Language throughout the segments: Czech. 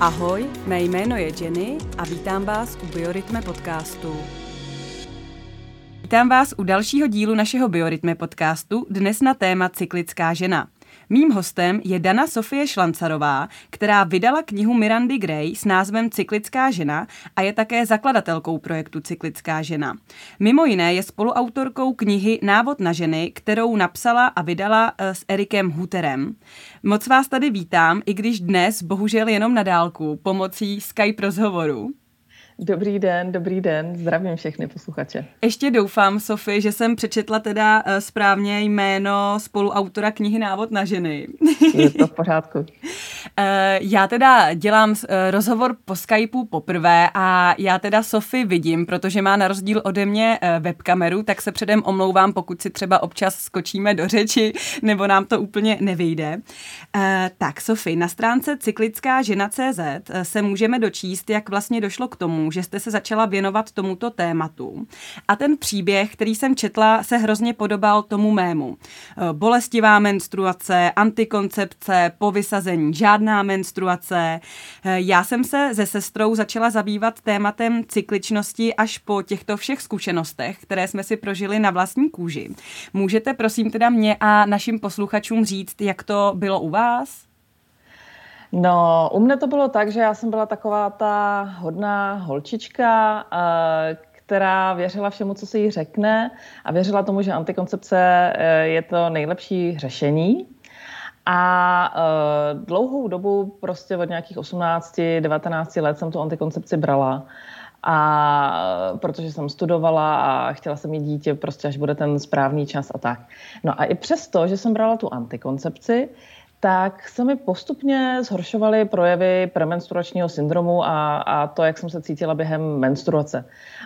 Ahoj, mé jméno je Jenny a vítám vás u Biorytme podcastu. Vítám vás u dalšího dílu našeho Biorytme podcastu, dnes na téma cyklická žena. Mým hostem je Dana Sofie Šlancarová, která vydala knihu Mirandy Gray s názvem Cyklická žena a je také zakladatelkou projektu Cyklická žena. Mimo jiné je spoluautorkou knihy Návod na ženy, kterou napsala a vydala eh, s Erikem Huterem. Moc vás tady vítám, i když dnes bohužel jenom na dálku pomocí Skype rozhovoru. Dobrý den, dobrý den, zdravím všechny posluchače. Ještě doufám, Sofie, že jsem přečetla teda eh, správně jméno spoluautora knihy Návod na ženy. Je to v pořádku. Eh, já teda dělám eh, rozhovor po Skypeu poprvé a já teda Sofie vidím, protože má na rozdíl ode mě webkameru, tak se předem omlouvám, pokud si třeba občas skočíme do řeči, nebo nám to úplně nevyjde. Tak Sofie, na stránce cyklická žena CZ se můžeme dočíst, jak vlastně došlo k tomu, že jste se začala věnovat tomuto tématu. A ten příběh, který jsem četla, se hrozně podobal tomu mému. E, bolestivá menstruace, antikoncepce, po vysazení žádná menstruace. E, já jsem se se sestrou začala zabývat tématem cykličnosti až po těchto všech zkušenostech, které jsme si prožili na vlastní kůži. Můžete prosím teda mě a našim posluchačům říct, jak to bylo u vás? No, u mne to bylo tak, že já jsem byla taková ta hodná holčička, eh, která věřila všemu, co se jí řekne a věřila tomu, že antikoncepce eh, je to nejlepší řešení. A uh, dlouhou dobu, prostě od nějakých 18, 19 let jsem tu antikoncepci brala. A protože jsem studovala a chtěla jsem mít dítě, prostě až bude ten správný čas a tak. No a i přesto, že jsem brala tu antikoncepci, tak se mi postupně zhoršovaly projevy premenstruačního syndromu a, a to, jak jsem se cítila během menstruace.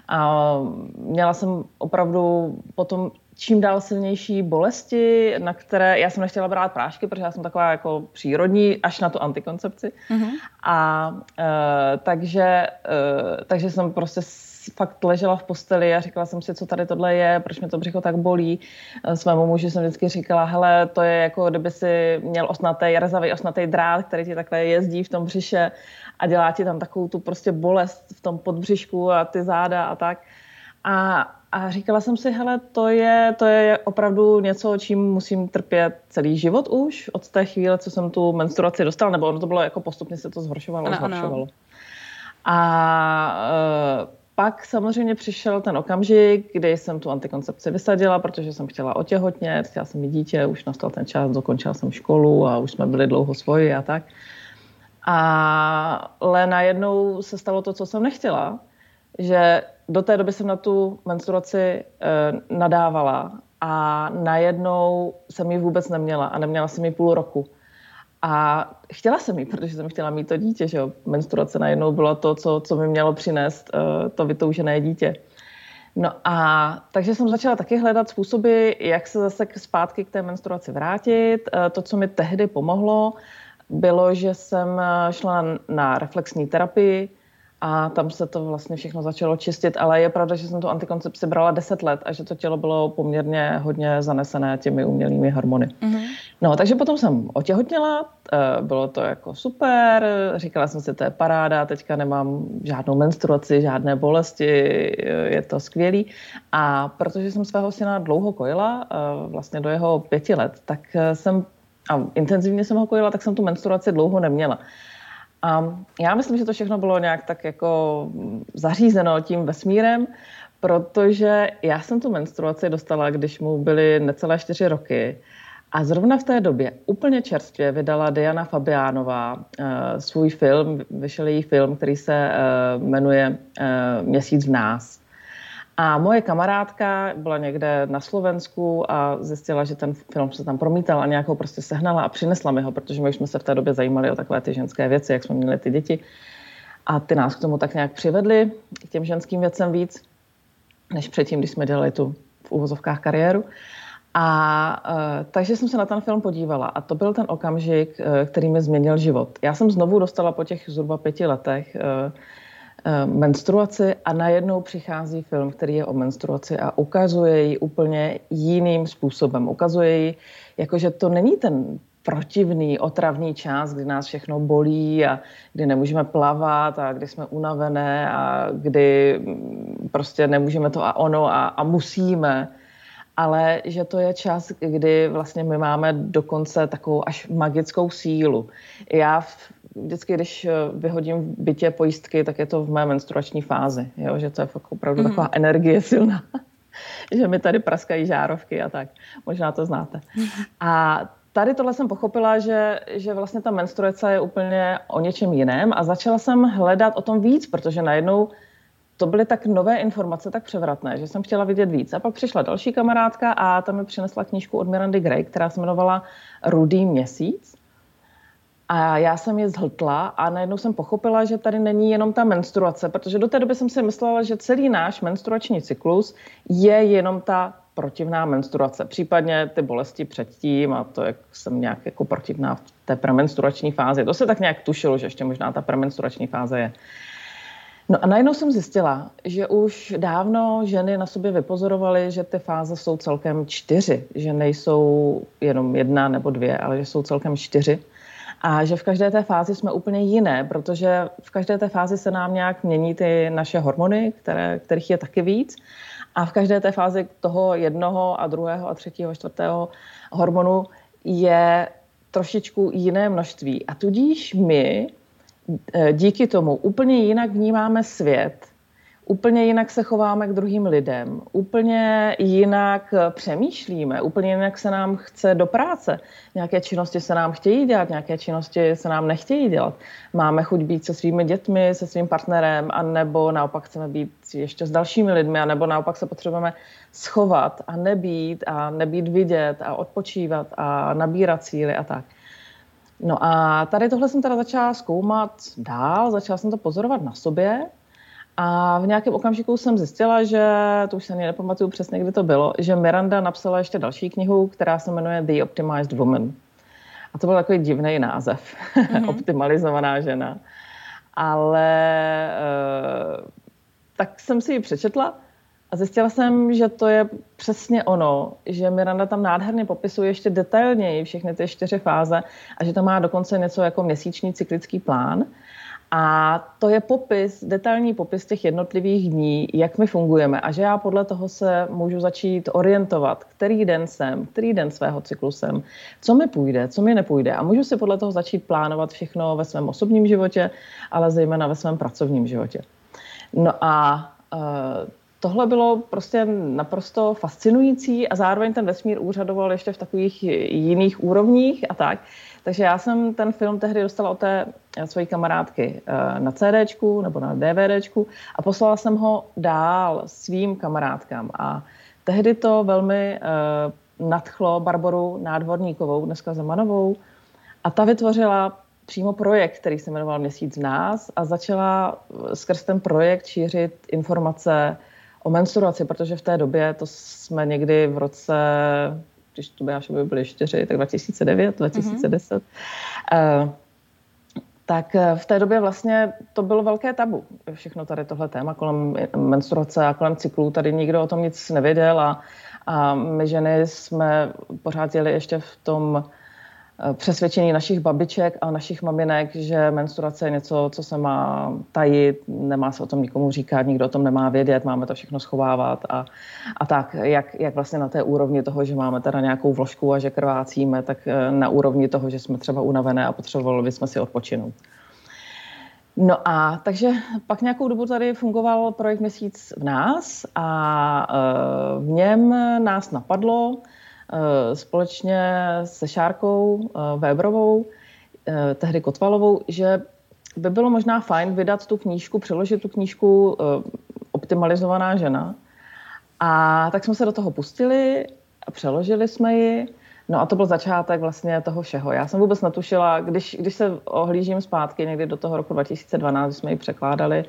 A měla jsem opravdu potom čím dál silnější bolesti, na které já jsem nechtěla brát prášky, protože já jsem taková jako přírodní, až na tu antikoncepci. Mm-hmm. A e, takže, e, takže jsem prostě fakt ležela v posteli a říkala jsem si, co tady tohle je, proč mi to břicho tak bolí. Eh, svému muži jsem vždycky říkala, hele, to je jako kdyby si měl osnatý, rezavý osnatý drát, který ti takhle jezdí v tom břiše a dělá ti tam takovou tu prostě bolest v tom podbřišku a ty záda a tak. A, a říkala jsem si, hele, to je, to je opravdu něco, čím musím trpět celý život už od té chvíle, co jsem tu menstruaci dostala, nebo ono to bylo jako postupně se to zhoršovalo, ano, zhoršovalo. Ano. A uh, pak samozřejmě přišel ten okamžik, kdy jsem tu antikoncepci vysadila, protože jsem chtěla otěhotnět, chtěla jsem mít dítě, už nastal ten čas, dokončila jsem školu a už jsme byli dlouho svoji a tak. Ale najednou se stalo to, co jsem nechtěla, že do té doby jsem na tu menstruaci e, nadávala a najednou jsem ji vůbec neměla a neměla jsem ji půl roku. A chtěla jsem jí, protože jsem chtěla mít to dítě, že jo. Menstruace najednou bylo to, co, co mi mělo přinést uh, to vytoužené dítě. No a takže jsem začala taky hledat způsoby, jak se zase zpátky k té menstruaci vrátit. Uh, to, co mi tehdy pomohlo, bylo, že jsem eh, šla na reflexní terapii, a tam se to vlastně všechno začalo čistit, ale je pravda, že jsem tu antikoncepci brala 10 let a že to tělo bylo poměrně hodně zanesené těmi umělými hormony. Mm-hmm. No, takže potom jsem otěhotněla, eh, bylo to jako super, říkala jsem si, to je paráda, teďka nemám žádnou menstruaci, žádné bolesti, je to skvělý. A protože jsem svého syna dlouho kojila, eh, vlastně do jeho pěti let, tak jsem, a intenzivně jsem ho kojila, tak jsem tu menstruaci dlouho neměla. A já myslím, že to všechno bylo nějak tak jako zařízeno tím vesmírem, protože já jsem tu menstruaci dostala, když mu byly necelé čtyři roky. A zrovna v té době úplně čerstvě vydala Diana Fabiánová uh, svůj film, vyšel její film, který se uh, jmenuje uh, Měsíc v nás. A moje kamarádka byla někde na Slovensku a zjistila, že ten film se tam promítal a nějakou prostě sehnala a přinesla mi ho, protože my už jsme se v té době zajímali o takové ty ženské věci, jak jsme měli ty děti. A ty nás k tomu tak nějak přivedli, k těm ženským věcem víc, než předtím, když jsme dělali tu v úvozovkách kariéru. A uh, takže jsem se na ten film podívala a to byl ten okamžik, uh, který mi změnil život. Já jsem znovu dostala po těch zhruba pěti letech Eh, menstruaci a najednou přichází film, který je o menstruaci a ukazuje ji úplně jiným způsobem. Ukazuje ji, jakože to není ten protivný, otravný čas, kdy nás všechno bolí a kdy nemůžeme plavat a kdy jsme unavené a kdy mm, prostě nemůžeme to a ono a, a musíme. Ale že to je čas, kdy vlastně my máme dokonce takovou až magickou sílu. Já v, vždycky, když vyhodím v bytě pojistky, tak je to v mé menstruační fázi, jo? že to je opravdu mm. taková energie silná. že mi tady praskají žárovky a tak. Možná to znáte. A tady tohle jsem pochopila, že, že vlastně ta menstruace je úplně o něčem jiném a začala jsem hledat o tom víc, protože najednou to byly tak nové informace, tak převratné, že jsem chtěla vidět víc. A pak přišla další kamarádka a ta mi přinesla knížku od Mirandy Gray, která se jmenovala Rudý měsíc. A já jsem je zhltla a najednou jsem pochopila, že tady není jenom ta menstruace, protože do té doby jsem si myslela, že celý náš menstruační cyklus je jenom ta protivná menstruace, případně ty bolesti předtím a to, jak jsem nějak jako protivná v té premenstruační fázi. To se tak nějak tušilo, že ještě možná ta premenstruační fáze je. No a najednou jsem zjistila, že už dávno ženy na sobě vypozorovaly, že ty fáze jsou celkem čtyři, že nejsou jenom jedna nebo dvě, ale že jsou celkem čtyři. A že v každé té fázi jsme úplně jiné, protože v každé té fázi se nám nějak mění ty naše hormony, které, kterých je taky víc. A v každé té fázi toho jednoho a druhého a třetího a čtvrtého hormonu je trošičku jiné množství. A tudíž my eh, díky tomu úplně jinak vnímáme svět úplně jinak se chováme k druhým lidem, úplně jinak přemýšlíme, úplně jinak se nám chce do práce. Nějaké činnosti se nám chtějí dělat, nějaké činnosti se nám nechtějí dělat. Máme chuť být se svými dětmi, se svým partnerem, anebo naopak chceme být ještě s dalšími lidmi, anebo naopak se potřebujeme schovat a nebýt a nebýt vidět a odpočívat a nabírat síly a tak. No a tady tohle jsem teda začala zkoumat dál, začala jsem to pozorovat na sobě a v nějakém okamžiku jsem zjistila, že, to už se ani nepamatuju přesně, kdy to bylo, že Miranda napsala ještě další knihu, která se jmenuje The Optimized Woman. A to byl takový divný název. Mm-hmm. Optimalizovaná žena. Ale e, tak jsem si ji přečetla a zjistila jsem, že to je přesně ono, že Miranda tam nádherně popisuje ještě detailněji všechny ty čtyři fáze a že to má dokonce něco jako měsíční cyklický plán. A to je popis, detailní popis těch jednotlivých dní, jak my fungujeme a že já podle toho se můžu začít orientovat, který den jsem, který den svého cyklu jsem, co mi půjde, co mi nepůjde a můžu si podle toho začít plánovat všechno ve svém osobním životě, ale zejména ve svém pracovním životě. No a uh, tohle bylo prostě naprosto fascinující a zároveň ten vesmír úřadoval ještě v takových jiných úrovních a tak. Takže já jsem ten film tehdy dostala od té eh, své kamarádky eh, na CDčku nebo na DVDčku a poslala jsem ho dál svým kamarádkám. A tehdy to velmi uh, nadchlo Barboru Nádvorníkovou, dneska Zemanovou, a ta vytvořila přímo projekt, který se jmenoval Měsíc v nás a začala skrz ten projekt šířit informace o menstruaci, protože v té době, to jsme někdy v roce když to by by byly čtyři, tak 2009, 2010. Mm-hmm. Uh, tak eh, v té době vlastně to bylo velké tabu. Všechno tady tohle téma kolem menstruace a kolem cyklů, tady nikdo o tom nic nevěděl a, a my ženy jsme pořád jeli ještě v tom přesvědčení našich babiček a našich maminek, že menstruace je něco, co se má tajit, nemá se o tom nikomu říkat, nikdo o tom nemá vědět, máme to všechno schovávat a, a tak, jak, jak vlastně na té úrovni toho, že máme teda nějakou vložku a že krvácíme, tak eh, na úrovni toho, že jsme třeba unavené a potřebovali bychom si odpočinout. No a takže pak nějakou dobu tady fungoval projekt Měsíc v nás a eh, v něm nás napadlo, Eh, společně se Šárkou eh, Webrovou, eh, tehdy Kotvalovou, že by bylo možná fajn vydat tu knížku, přeložit tu knížku Optimalizovaná žena. A tak jsme se do toho pustili a přeložili jsme ji. No a to byl začátek vlastně toho všeho. Já jsem vůbec netušila, když, když se ohlížím zpátky někdy do toho roku 2012, když jsme ji překládali,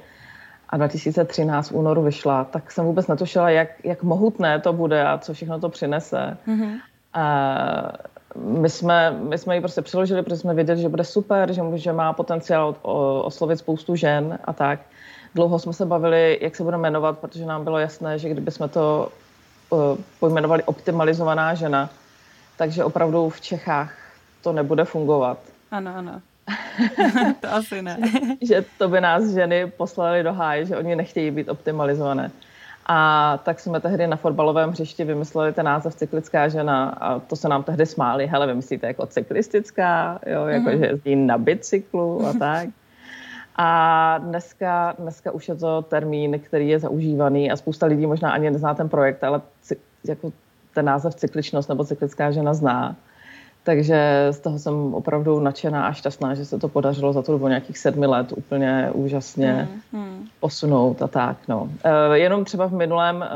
a 2013 v únoru vyšla, tak jsem vůbec netušila, jak, jak mohutné to bude a co všechno to přinese. Mm-hmm. A my jsme, my jsme ji prostě přiložili, protože jsme věděli, že bude super, že, že má potenciál oslovit spoustu žen a tak. Dlouho jsme se bavili, jak se bude jmenovat, protože nám bylo jasné, že kdyby jsme to uh, pojmenovali optimalizovaná žena, takže opravdu v Čechách to nebude fungovat. Ano, ano. to asi ne. že to by nás ženy poslali do háje, že oni nechtějí být optimalizované. A tak jsme tehdy na fotbalovém hřišti vymysleli ten název cyklická žena a to se nám tehdy smáli. Hele, vymyslíte jako cyklistická, jo, jako mm-hmm. že jezdí na bicyklu a tak. A dneska, dneska už je to termín, který je zaužívaný a spousta lidí možná ani nezná ten projekt, ale jako ten název cykličnost nebo cyklická žena zná. Takže z toho jsem opravdu nadšená a šťastná, že se to podařilo za to dobu nějakých sedmi let úplně úžasně mm, mm. posunout a tak. No. E, jenom třeba v minulém, e,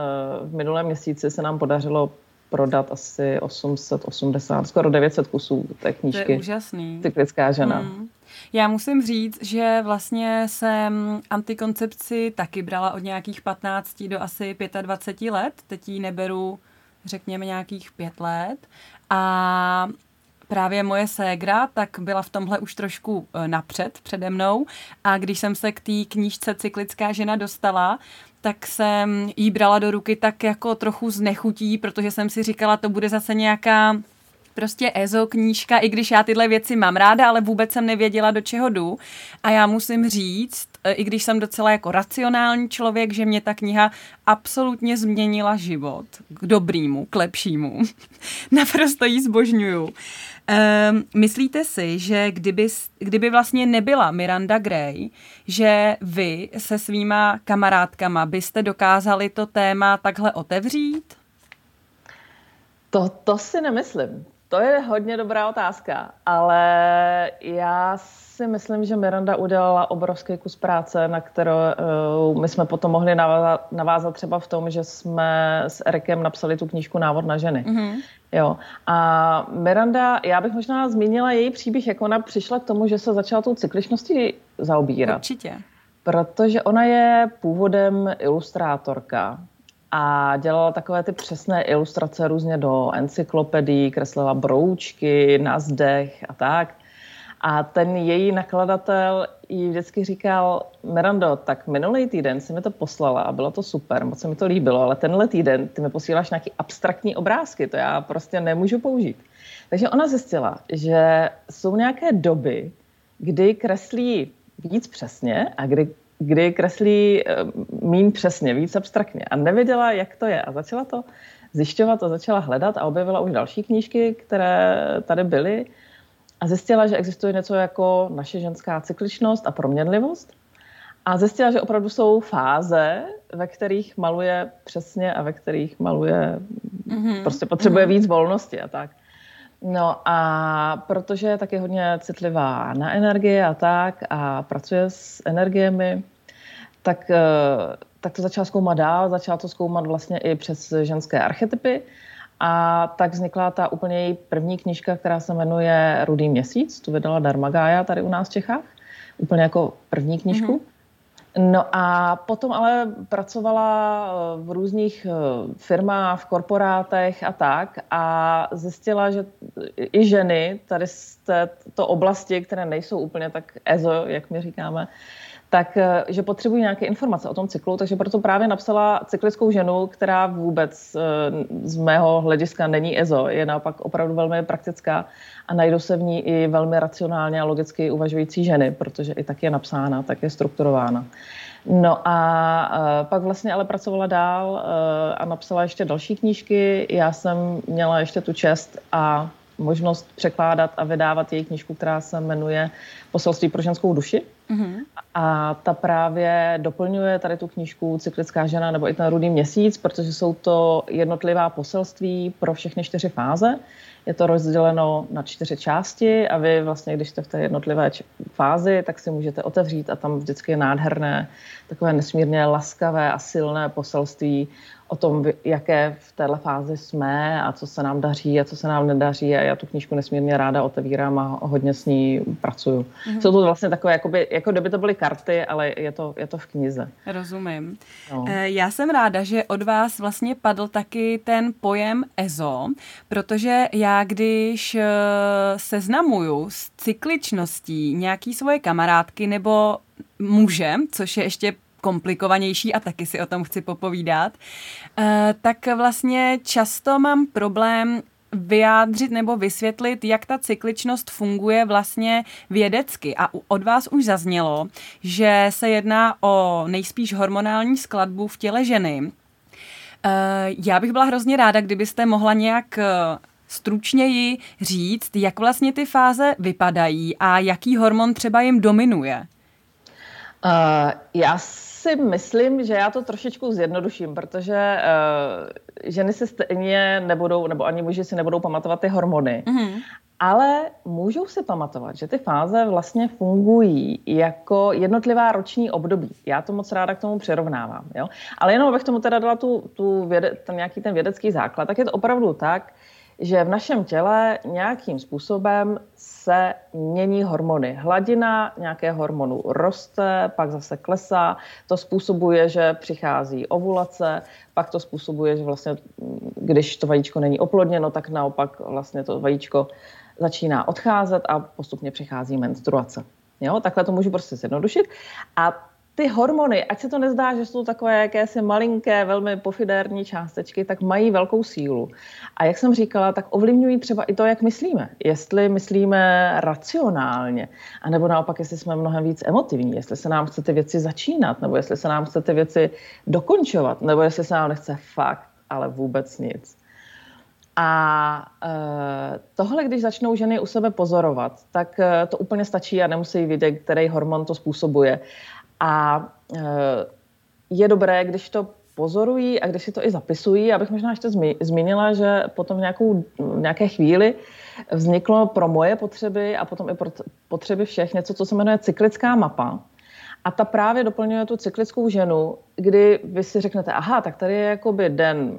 v minulém měsíci se nám podařilo prodat asi 880, skoro 900 kusů té knížky. To je úžasný. Cyklická žena. Mm. Já musím říct, že vlastně jsem antikoncepci taky brala od nějakých 15 do asi 25 let. Teď ji neberu, řekněme, nějakých pět let. A právě moje ségra, tak byla v tomhle už trošku e, napřed přede mnou. A když jsem se k té knížce Cyklická žena dostala, tak jsem jí brala do ruky tak jako trochu znechutí, protože jsem si říkala, to bude zase nějaká prostě EZO knížka, i když já tyhle věci mám ráda, ale vůbec jsem nevěděla, do čeho jdu. A já musím říct, e, i když jsem docela jako racionální člověk, že mě ta kniha absolutně změnila život k dobrýmu, k lepšímu. Naprosto ji zbožňuju. Um, myslíte si, že kdyby, kdyby vlastně nebyla Miranda Gray, že vy se svýma kamarádkama byste dokázali to téma takhle otevřít? To, to si nemyslím. To je hodně dobrá otázka, ale já si myslím, že Miranda udělala obrovský kus práce, na kterou uh, my jsme potom mohli navázat, navázat třeba v tom, že jsme s Erikem napsali tu knížku Návod na ženy. Mm-hmm. Jo. A Miranda, já bych možná zmínila její příběh, jak ona přišla k tomu, že se začala tou cykličností zaobírat. Určitě. Protože ona je původem ilustrátorka a dělala takové ty přesné ilustrace různě do encyklopedií, kreslila broučky na zdech a tak. A ten její nakladatel jí vždycky říkal, Mirando, tak minulý týden si mi to poslala a bylo to super, moc se mi to líbilo, ale tenhle týden ty mi posíláš nějaký abstraktní obrázky, to já prostě nemůžu použít. Takže ona zjistila, že jsou nějaké doby, kdy kreslí víc přesně a kdy kdy kreslí eh, mín přesně, víc abstraktně a nevěděla, jak to je a začala to zjišťovat a začala hledat a objevila už další knížky, které tady byly a zjistila, že existuje něco jako naše ženská cykličnost a proměnlivost a zjistila, že opravdu jsou fáze, ve kterých maluje přesně a ve kterých maluje, mm-hmm. prostě potřebuje mm-hmm. víc volnosti a tak. No a protože je taky hodně citlivá na energie a tak a pracuje s energiemi, tak, eh, tak to začala zkoumat dál, začala to zkoumat vlastně i přes ženské archetypy a tak vznikla ta úplně její první knižka, která se jmenuje Rudý měsíc, tu vydala Darmagája tady u nás v Čechách, úplně jako první knižku. Mm-hmm. No a potom ale pracovala eh, v různých eh, firmách, v korporátech a tak a zjistila, že i ženy tady z této oblasti, které nejsou úplně tak EZO, jak my říkáme, tak eh, že potřebují nějaké informace o tom cyklu, takže proto právě napsala cyklickou ženu, která vůbec z mého hlediska není EZO, je naopak opravdu velmi praktická a najdou se v ní i velmi racionálně a logicky uvažující ženy, protože i tak je napsána, tak je strukturována. No a pak vlastně ale pracovala dál a napsala ještě další knížky. Já jsem měla ještě tu čest a možnost překládat a vydávat její knížku, která se jmenuje Poselství pro ženskou duši. Mm-hmm. A ta právě doplňuje tady tu knížku Cyklická žena nebo i ten rudý měsíc, protože jsou to jednotlivá poselství pro všechny čtyři fáze. Je to rozděleno na čtyři části a vy vlastně, když jste v té jednotlivé fázi, tak si můžete otevřít a tam vždycky je nádherné, takové nesmírně laskavé a silné poselství o tom, jaké v téhle fázi jsme a co se nám daří a co se nám nedaří a já tu knížku nesmírně ráda otevírám a hodně s ní pracuju. Mm-hmm. Jsou to vlastně takové, jakoby, jako kdyby to byly karty, ale je to, je to v knize. Rozumím. No. Eh, já jsem ráda, že od vás vlastně padl taky ten pojem EZO, protože já když eh, seznamuju s cykličností nějaký svoje kamarádky nebo muže, což je ještě komplikovanější a taky si o tom chci popovídat, eh, tak vlastně často mám problém vyjádřit nebo vysvětlit, jak ta cykličnost funguje vlastně vědecky. A od vás už zaznělo, že se jedná o nejspíš hormonální skladbu v těle ženy. Eh, já bych byla hrozně ráda, kdybyste mohla nějak eh, stručněji říct, jak vlastně ty fáze vypadají a jaký hormon třeba jim dominuje. Uh, já si myslím, že já to trošičku zjednoduším, protože uh, ženy se stejně nebudou, nebo ani muži si nebudou pamatovat ty hormony. Mm-hmm. Ale můžou si pamatovat, že ty fáze vlastně fungují jako jednotlivá roční období. Já to moc ráda k tomu přirovnávám. Jo? Ale jenom abych tomu teda dala tu, tu věde, ten nějaký ten vědecký základ, tak je to opravdu tak, že v našem těle nějakým způsobem se mění hormony. Hladina nějaké hormonu roste, pak zase klesá. To způsobuje, že přichází ovulace, pak to způsobuje, že vlastně, když to vajíčko není oplodněno, tak naopak vlastně to vajíčko začíná odcházet a postupně přichází menstruace. Jo, takhle to můžu prostě zjednodušit. A ty hormony, ať se to nezdá, že jsou takové jakési malinké, velmi pofidérní částečky, tak mají velkou sílu. A jak jsem říkala, tak ovlivňují třeba i to, jak myslíme. Jestli myslíme racionálně, anebo naopak, jestli jsme mnohem víc emotivní, jestli se nám chce ty věci začínat, nebo jestli se nám chce ty věci dokončovat, nebo jestli se nám nechce fakt, ale vůbec nic. A e, tohle, když začnou ženy u sebe pozorovat, tak e, to úplně stačí a nemusí vidět, který hormon to způsobuje. A e, je dobré, když to pozorují a když si to i zapisují. Abych možná ještě zmínila, že potom v, nějakou, v nějaké chvíli vzniklo pro moje potřeby a potom i pro potřeby všech něco, co se jmenuje cyklická mapa. A ta právě doplňuje tu cyklickou ženu, kdy vy si řeknete, aha, tak tady je jakoby den,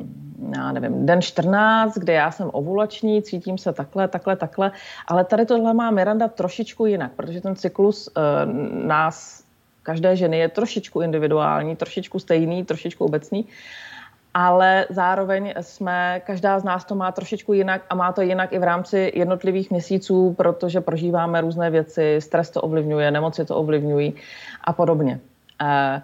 já nevím, den 14, kde já jsem ovulační, cítím se takhle, takhle, takhle, ale tady tohle má Miranda trošičku jinak, protože ten cyklus uh, nás každé ženy je trošičku individuální, trošičku stejný, trošičku obecný, ale zároveň jsme, každá z nás to má trošičku jinak a má to jinak i v rámci jednotlivých měsíců, protože prožíváme různé věci, stres to ovlivňuje, nemoci to ovlivňují a podobně. E,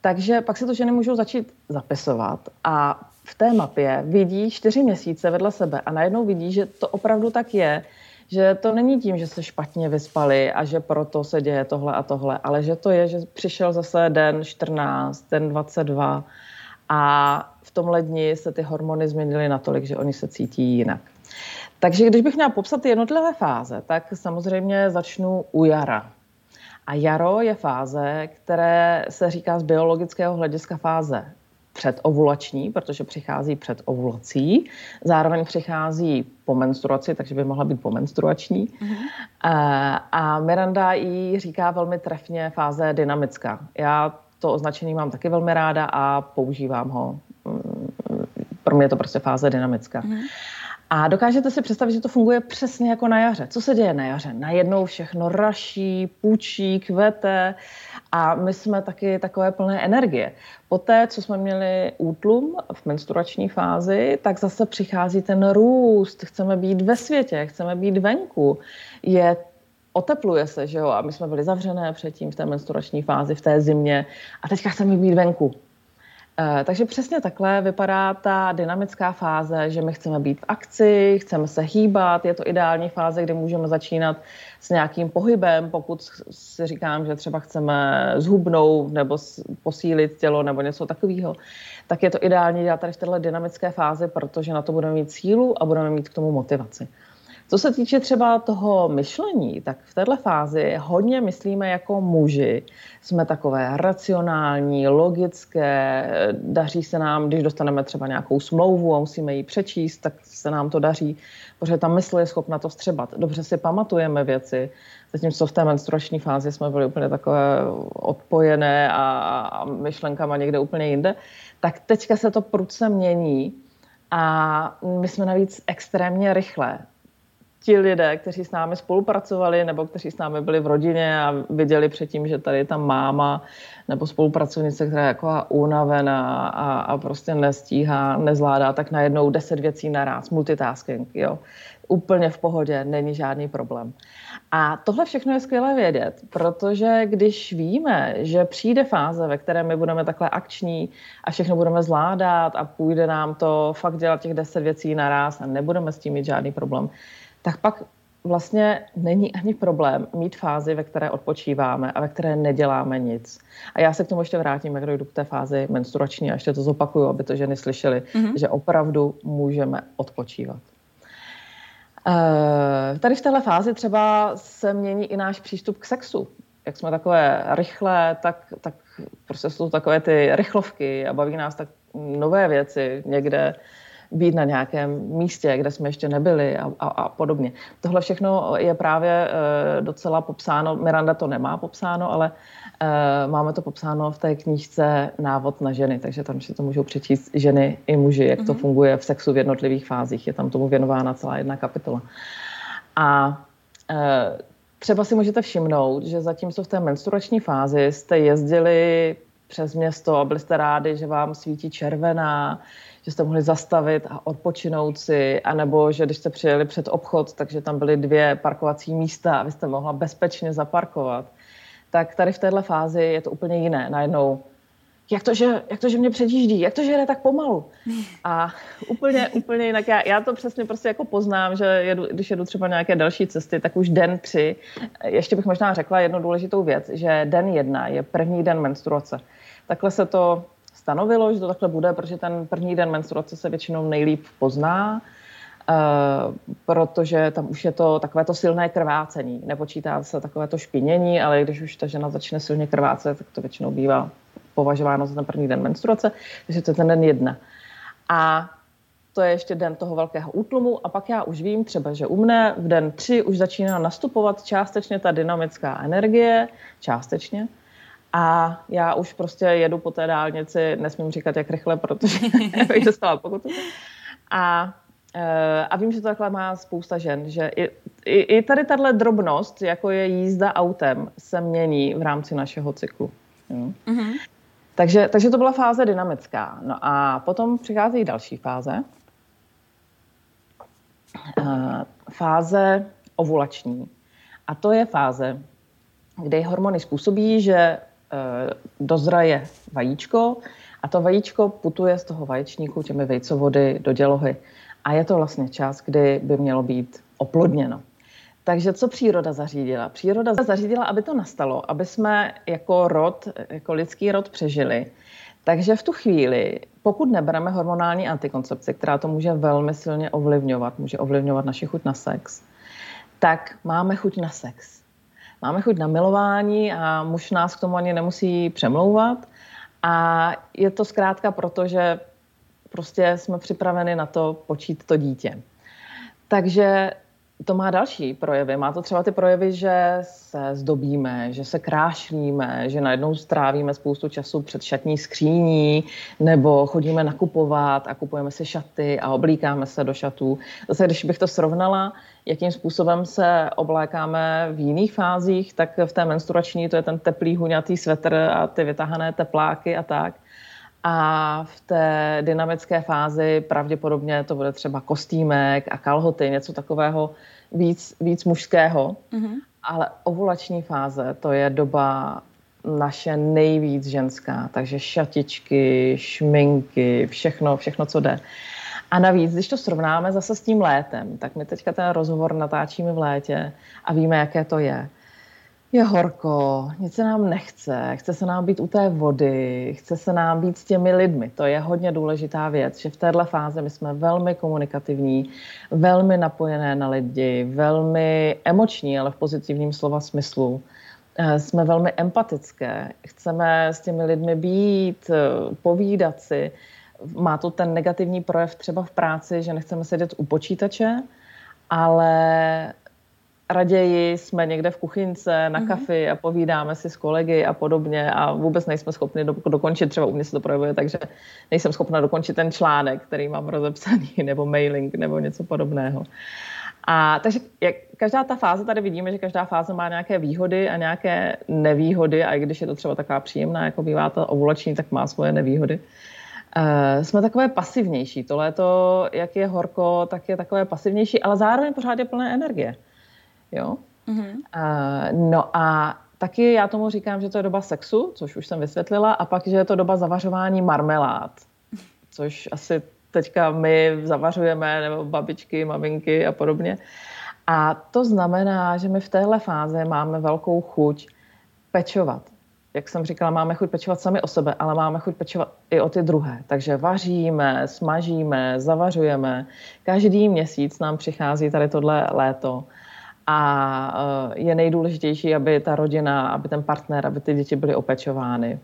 takže pak si to ženy můžou začít zapisovat a v té mapě vidí čtyři měsíce vedle sebe a najednou vidí, že to opravdu tak je, že to není tím, že se špatně vyspali a že proto se děje tohle a tohle, ale že to je, že přišel zase den 14, den 22 a v tomhle dni se ty hormony změnily natolik, že oni se cítí jinak. Takže když bych měla popsat ty jednotlivé fáze, tak samozřejmě začnu u jara. A jaro je fáze, které se říká z biologického hlediska fáze předovulační, protože přichází před ovulací. Zároveň přichází po menstruaci, takže by mohla být pomenstruační. Mm-hmm. A Miranda jí říká velmi trefně fáze dynamická. Já to označení mám taky velmi ráda a používám ho. Mm, pro mě je to prostě fáze dynamická. Mm-hmm. A dokážete si představit, že to funguje přesně jako na jaře. Co se děje na jaře? Najednou všechno raší, půjčí, kvete a my jsme taky takové plné energie. Poté, co jsme měli útlum v menstruační fázi, tak zase přichází ten růst. Chceme být ve světě, chceme být venku. Je otepluje se, že jo, a my jsme byli zavřené předtím v té menstruační fázi, v té zimě a teďka chceme být venku. Eh, takže přesně takhle vypadá ta dynamická fáze, že my chceme být v akci, chceme se hýbat, je to ideální fáze, kdy můžeme začínat s nějakým pohybem, pokud si říkám, že třeba chceme zhubnout nebo posílit tělo nebo něco takového, tak je to ideální dělat tady v této dynamické fázi, protože na to budeme mít sílu a budeme mít k tomu motivaci. Co se týče třeba toho myšlení, tak v této fázi hodně myslíme jako muži. Jsme takové racionální, logické, daří se nám, když dostaneme třeba nějakou smlouvu a musíme ji přečíst, tak se nám to daří, protože ta mysl je schopna to střebat. Dobře si pamatujeme věci, zatímco v té menstruační fázi jsme byli úplně takové odpojené a, myšlenkama někde úplně jinde, tak teďka se to prudce mění a my jsme navíc extrémně rychlé ti lidé, kteří s námi spolupracovali nebo kteří s námi byli v rodině a viděli předtím, že tady je ta máma nebo spolupracovnice, která je jako unavená a, a prostě nestíhá, nezvládá, tak najednou deset věcí naraz, multitasking, jo. Úplně v pohodě, není žádný problém. A tohle všechno je skvělé vědět, protože když víme, že přijde fáze, ve které my budeme takhle akční a všechno budeme zvládat a půjde nám to fakt dělat těch deset věcí naraz a nebudeme s tím mít žádný problém, tak pak vlastně není ani problém mít fázi, ve které odpočíváme a ve které neděláme nic. A já se k tomu ještě vrátím, jak dojdu k té fázi menstruační a ještě to zopakuju, aby to ženy slyšely, mm-hmm. že opravdu můžeme odpočívat. Uh, tady v téhle fázi třeba se mění i náš přístup k sexu. Jak jsme takové rychlé, tak, tak prostě jsou takové ty rychlovky a baví nás tak nové věci někde být na nějakém místě, kde jsme ještě nebyli a, a, a podobně. Tohle všechno je právě e, docela popsáno, Miranda to nemá popsáno, ale e, máme to popsáno v té knížce Návod na ženy, takže tam si to můžou přečíst ženy i muži, jak to mhm. funguje v sexu v jednotlivých fázích. Je tam tomu věnována celá jedna kapitola. A e, třeba si můžete všimnout, že zatímco v té menstruační fázi jste jezdili přes město a byli jste rádi, že vám svítí červená, že jste mohli zastavit a odpočinout si, anebo že když jste přijeli před obchod, takže tam byly dvě parkovací místa a vy jste mohla bezpečně zaparkovat, tak tady v této fázi je to úplně jiné. Najednou jak to, že, jak to, že mě předjíždí, jak to, že jde tak pomalu. A úplně, úplně jinak. Já, já to přesně prostě jako poznám, že jedu, když jedu třeba nějaké další cesty, tak už den tři, ještě bych možná řekla jednu důležitou věc, že den jedna je první den menstruace. Takhle se to stanovilo, že to takhle bude, protože ten první den menstruace se většinou nejlíp pozná, Uh, protože tam už je to takové to silné krvácení. Nepočítá se takové to špinění, ale když už ta žena začne silně krvácet, tak to většinou bývá považováno za ten první den menstruace, takže to je ten den jedna. A to je ještě den toho velkého útlumu a pak já už vím třeba, že u mne v den tři už začíná nastupovat částečně ta dynamická energie, částečně, a já už prostě jedu po té dálnici, nesmím říkat jak rychle, protože bych dostala pokutu. A, eh, a vím, že to takhle má spousta žen, že i, i, i tady tahle drobnost, jako je jízda autem, se mění v rámci našeho cyklu. Mm-hmm. Takže, takže to byla fáze dynamická. No a potom přichází další fáze. Uh, fáze ovulační. A to je fáze, kdy hormony způsobí, že Eh, dozraje vajíčko a to vajíčko putuje z toho vaječníku těmi vejcovody do dělohy. A je to vlastně čas, kdy by mělo být oplodněno. Takže co příroda zařídila? Příroda zařídila, aby to nastalo, aby jsme jako rod, jako lidský rod přežili. Takže v tu chvíli, pokud nebereme hormonální antikoncepci, která to může velmi silně ovlivňovat, může ovlivňovat naši chuť na sex, tak máme chuť na sex máme chuť na milování a muž nás k tomu ani nemusí přemlouvat. A je to zkrátka proto, že prostě jsme připraveni na to počít to dítě. Takže to má další projevy. Má to třeba ty projevy, že se zdobíme, že se krášlíme, že najednou strávíme spoustu času před šatní skříní, nebo chodíme nakupovat a kupujeme si šaty a oblíkáme se do šatů. Zase, když bych to srovnala, jakým způsobem se oblékáme v jiných fázích, tak v té menstruační to je ten teplý huňatý svetr a ty vytahané tepláky a tak. A v té dynamické fázi pravděpodobně to bude třeba kostýmek a kalhoty, něco takového víc, víc mužského. Mm-hmm. Ale ovulační fáze, to je doba naše nejvíc ženská, takže šatičky, šminky, všechno, všechno, co jde. A navíc, když to srovnáme zase s tím létem, tak my teďka ten rozhovor natáčíme v létě a víme, jaké to je. Je horko, nic se nám nechce, chce se nám být u té vody, chce se nám být s těmi lidmi. To je hodně důležitá věc, že v téhle fázi my jsme velmi komunikativní, velmi napojené na lidi, velmi emoční, ale v pozitivním slova smyslu. Eh, jsme velmi empatické, chceme s těmi lidmi být, eh, povídat si má to ten negativní projev třeba v práci, že nechceme sedět u počítače, ale raději jsme někde v kuchynce, na mm-hmm. kafi a povídáme si s kolegy a podobně a vůbec nejsme schopni do, dokončit, třeba u mě se to projevuje, takže nejsem schopna dokončit ten článek, který mám rozepsaný, nebo mailing, nebo něco podobného. A takže jak, každá ta fáze, tady vidíme, že každá fáze má nějaké výhody a nějaké nevýhody, a i když je to třeba taková příjemná, jako bývá ta ovulační, tak má svoje nevýhody. Uh, jsme takové pasivnější. To léto, jak je horko, tak je takové pasivnější, ale zároveň pořád je plné energie. Jo? Mm-hmm. Uh, no a taky já tomu říkám, že to je doba sexu, což už jsem vysvětlila, a pak, že je to doba zavařování marmelád, což asi teďka my zavařujeme, nebo babičky, maminky a podobně. A to znamená, že my v téhle fázi máme velkou chuť pečovat. Jak jsem říkala, máme chuť pečovat sami o sebe, ale máme chuť pečovat i o ty druhé. Takže vaříme, smažíme, zavařujeme. Každý měsíc nám přichází tady tohle léto a eh, je nejdůležitější, aby ta rodina, aby ten partner, aby ty děti byly opečovány.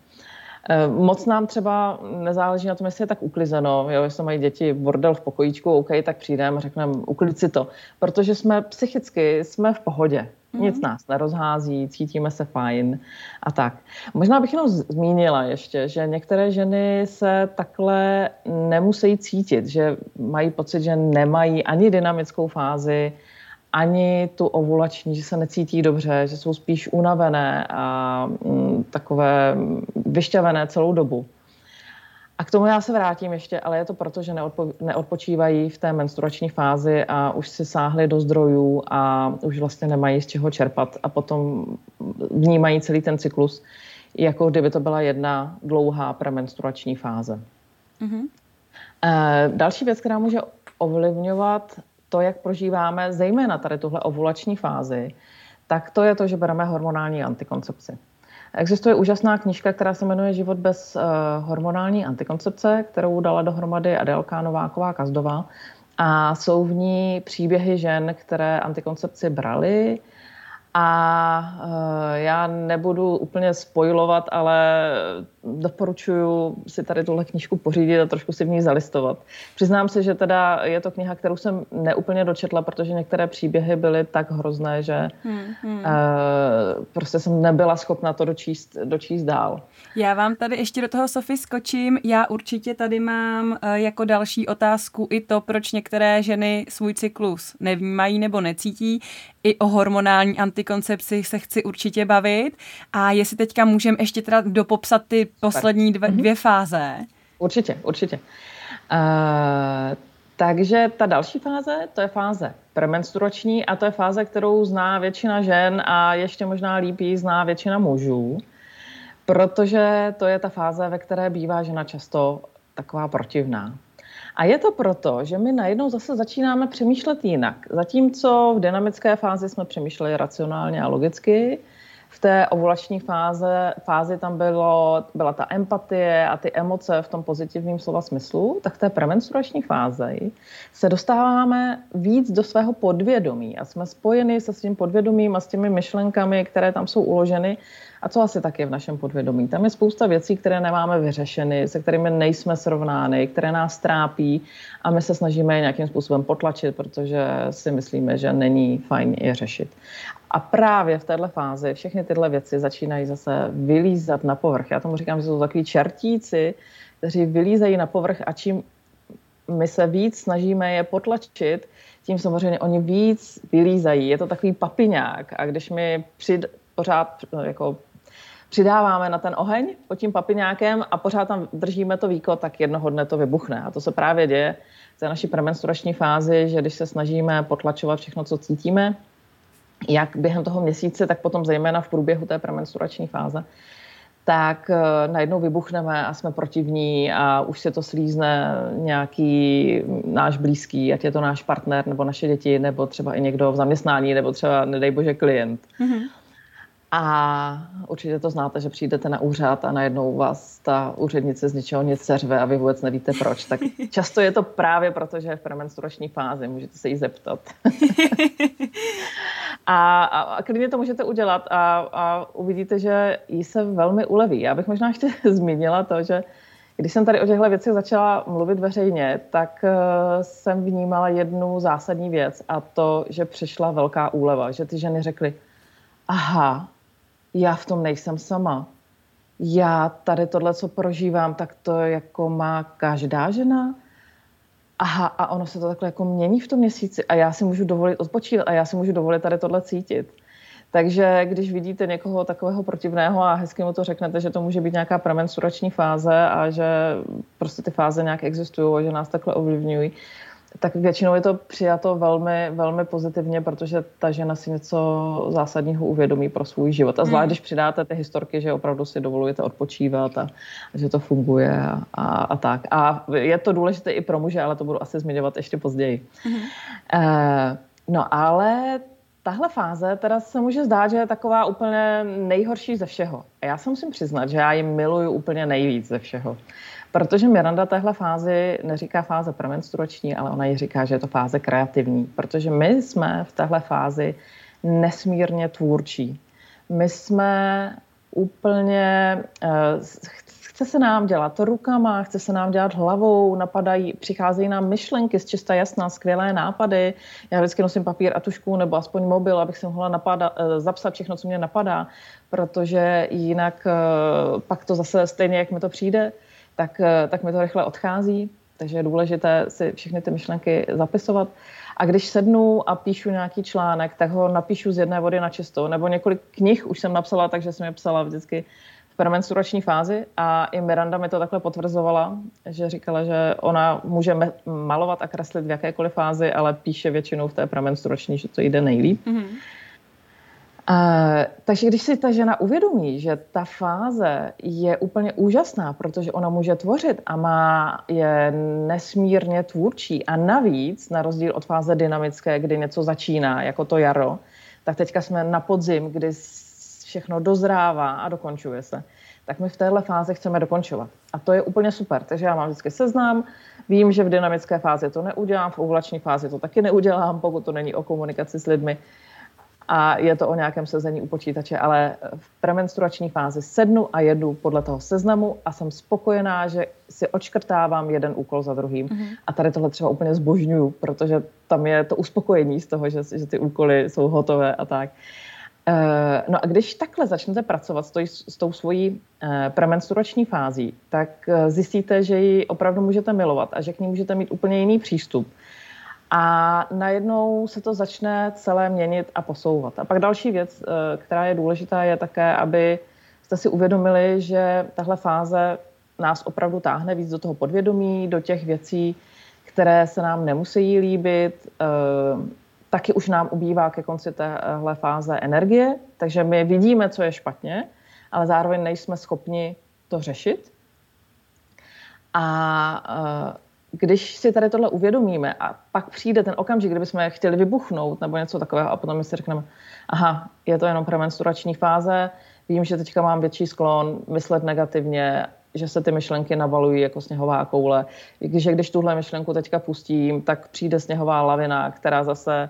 Eh, moc nám třeba nezáleží na tom, jestli je tak uklizeno, jo, jestli mají děti bordel v pokojíčku, OK, tak přijdeme a řekneme, uklid si to. Protože jsme psychicky, jsme v pohodě. Mm-hmm. Nic nás nerozhází, cítíme se fajn a tak. Možná bych jenom zmínila ještě, že některé ženy se takhle nemusí cítit, že mají pocit, že nemají ani dynamickou fázi, ani tu ovulační, že se necítí dobře, že jsou spíš unavené a mm, takové vyšťavené celou dobu. A k tomu já se vrátím ještě, ale je to proto, že neodpo, neodpočívají v té menstruační fázi a už si sáhli do zdrojů a už vlastně nemají z čeho čerpat a potom vnímají celý ten cyklus, jako kdyby to byla jedna dlouhá premenstruační fáze. Mm-hmm. E, další věc, která může ovlivňovat to, jak prožíváme zejména tady tuhle ovulační fázi, tak to je to, že bereme hormonální antikoncepci. Existuje úžasná knižka, která se jmenuje Život bez uh, hormonální antikoncepce, kterou dala dohromady Adelka Nováková Kazdová. A jsou v ní příběhy žen, které antikoncepci brali, a uh, já nebudu úplně spojovat, ale doporučuji si tady tuhle knížku pořídit a trošku si v ní zalistovat. Přiznám se, že teda je to kniha, kterou jsem neúplně dočetla, protože některé příběhy byly tak hrozné, že hmm, hmm. Uh, prostě jsem nebyla schopna to dočíst, dočíst dál. Já vám tady ještě do toho, Sofie, skočím. Já určitě tady mám uh, jako další otázku i to, proč některé ženy svůj cyklus nevnímají nebo necítí. I o hormonální antikoncepci se chci určitě bavit. A jestli teďka můžeme ještě teda dopopsat ty poslední dvě, mhm. dvě fáze. Určitě, určitě. Uh, takže ta další fáze, to je fáze premenstruační a to je fáze, kterou zná většina žen a ještě možná líp zná většina mužů, protože to je ta fáze, ve které bývá žena často taková protivná. A je to proto, že my najednou zase začínáme přemýšlet jinak. Zatímco v dynamické fázi jsme přemýšleli racionálně a logicky, v té ovulační fáze, fázi tam bylo, byla ta empatie a ty emoce v tom pozitivním slova smyslu, tak v té premenstruační fázi se dostáváme víc do svého podvědomí a jsme spojeni se s tím podvědomím a s těmi myšlenkami, které tam jsou uloženy. A co asi tak je v našem podvědomí? Tam je spousta věcí, které nemáme vyřešeny, se kterými nejsme srovnány, které nás trápí a my se snažíme je nějakým způsobem potlačit, protože si myslíme, že není fajn je řešit. A právě v této fázi všechny tyhle věci začínají zase vylízat na povrch. Já tomu říkám, že jsou takový čertíci, kteří vylízají na povrch a čím my se víc snažíme je potlačit, tím samozřejmě oni víc vylízají. Je to takový papiňák a když my přid, pořád jako přidáváme na ten oheň pod tím papiňákem a pořád tam držíme to víko, tak jednoho dne to vybuchne. A to se právě děje v té naší premenstruační fázi, že když se snažíme potlačovat všechno, co cítíme, jak během toho měsíce, tak potom zejména v průběhu té premenstruační fáze, tak uh, najednou vybuchneme a jsme protivní a už se to slízne nějaký náš blízký, ať je to náš partner nebo naše děti, nebo třeba i někdo v zaměstnání, nebo třeba, nedej bože, klient. Mm-hmm. A určitě to znáte, že přijdete na úřad a najednou vás ta úřednice z ničeho nic seřve a vy vůbec nevíte proč. Tak často je to právě proto, že je v premenstruační fázi. Můžete se jí zeptat. a, a, a klidně to můžete udělat a, a uvidíte, že jí se velmi uleví. Já bych možná ještě zmínila to, že když jsem tady o těchto věcech začala mluvit veřejně, tak uh, jsem vnímala jednu zásadní věc a to, že přišla velká úleva, že ty ženy řekly, aha, já v tom nejsem sama. Já tady tohle, co prožívám, tak to jako má každá žena. aha, a ono se to takhle jako mění v tom měsíci a já si můžu dovolit odpočívat a já si můžu dovolit tady tohle cítit. Takže když vidíte někoho takového protivného a hezky mu to řeknete, že to může být nějaká premenstruační fáze a že prostě ty fáze nějak existují a že nás takhle ovlivňují, tak většinou je to přijato velmi, velmi pozitivně, protože ta žena si něco zásadního uvědomí pro svůj život. A zvlášť, hmm. když přidáte ty historky, že opravdu si dovolujete odpočívat a, a že to funguje a, a, a tak. A je to důležité i pro muže, ale to budu asi zmiňovat ještě později. Hmm. Uh, no ale tahle fáze teda se může zdát, že je taková úplně nejhorší ze všeho. A já se musím přiznat, že já ji miluju úplně nejvíc ze všeho. Protože Miranda téhle fázi neříká fáze premenstruační, ale ona ji říká, že je to fáze kreativní. Protože my jsme v téhle fázi nesmírně tvůrčí. My jsme úplně, uh, chce se nám dělat rukama, chce se nám dělat hlavou, napadají, přicházejí nám myšlenky z čista jasná, skvělé nápady. Já vždycky nosím papír a tušku nebo aspoň mobil, abych si mohla napada, uh, zapsat všechno, co mě napadá, protože jinak uh, pak to zase stejně, jak mi to přijde, tak, eh, tak mi to rychle odchází, takže je důležité si všechny ty myšlenky zapisovat. A když sednu a píšu nějaký článek, tak ho napíšu z jedné vody na čistou. Nebo několik knih už jsem napsala, takže jsem je psala vždycky v premenstruační fázi a i Miranda mi to takhle potvrzovala, že říkala, že ona může malovat a kreslit v jakékoliv fázi, ale píše většinou v té premenstruační, že to jde nejlíp. Mm-hmm. Uh, takže když si ta žena uvědomí, že ta fáze je úplně úžasná, protože ona může tvořit a má je nesmírně tvůrčí a navíc, na rozdíl od fáze dynamické, kdy něco začíná, jako to jaro, tak teďka jsme na podzim, kdy všechno dozrává a dokončuje se, tak my v téhle fázi chceme dokončovat. A to je úplně super. Takže já mám vždycky seznam, vím, že v dynamické fázi to neudělám, v ovulační fázi to taky neudělám, pokud to není o komunikaci s lidmi a je to o nějakém sezení u počítače, ale v premenstruační fázi sednu a jedu podle toho seznamu a jsem spokojená, že si očkrtávám jeden úkol za druhým. Mm-hmm. A tady tohle třeba úplně zbožňuju, protože tam je to uspokojení z toho, že, že ty úkoly jsou hotové a tak. E, no a když takhle začnete pracovat s, to, s tou svojí e, premenstruační fází, tak e, zjistíte, že ji opravdu můžete milovat a že k ní můžete mít úplně jiný přístup a najednou se to začne celé měnit a posouvat. A pak další věc, eh, která je důležitá, je také, aby jste si uvědomili, že tahle fáze nás opravdu táhne víc do toho podvědomí, do těch věcí, které se nám nemusí líbit. Eh, taky už nám ubývá ke konci téhle fáze energie, takže my vidíme, co je špatně, ale zároveň nejsme schopni to řešit. A eh, když si tady tohle uvědomíme a pak přijde ten okamžik, kdyby jsme chtěli vybuchnout nebo něco takového a potom my si řekneme, aha, je to jenom premenstruační fáze, vím, že teďka mám větší sklon myslet negativně, že se ty myšlenky navalují jako sněhová koule. Když, když tuhle myšlenku teďka pustím, tak přijde sněhová lavina, která zase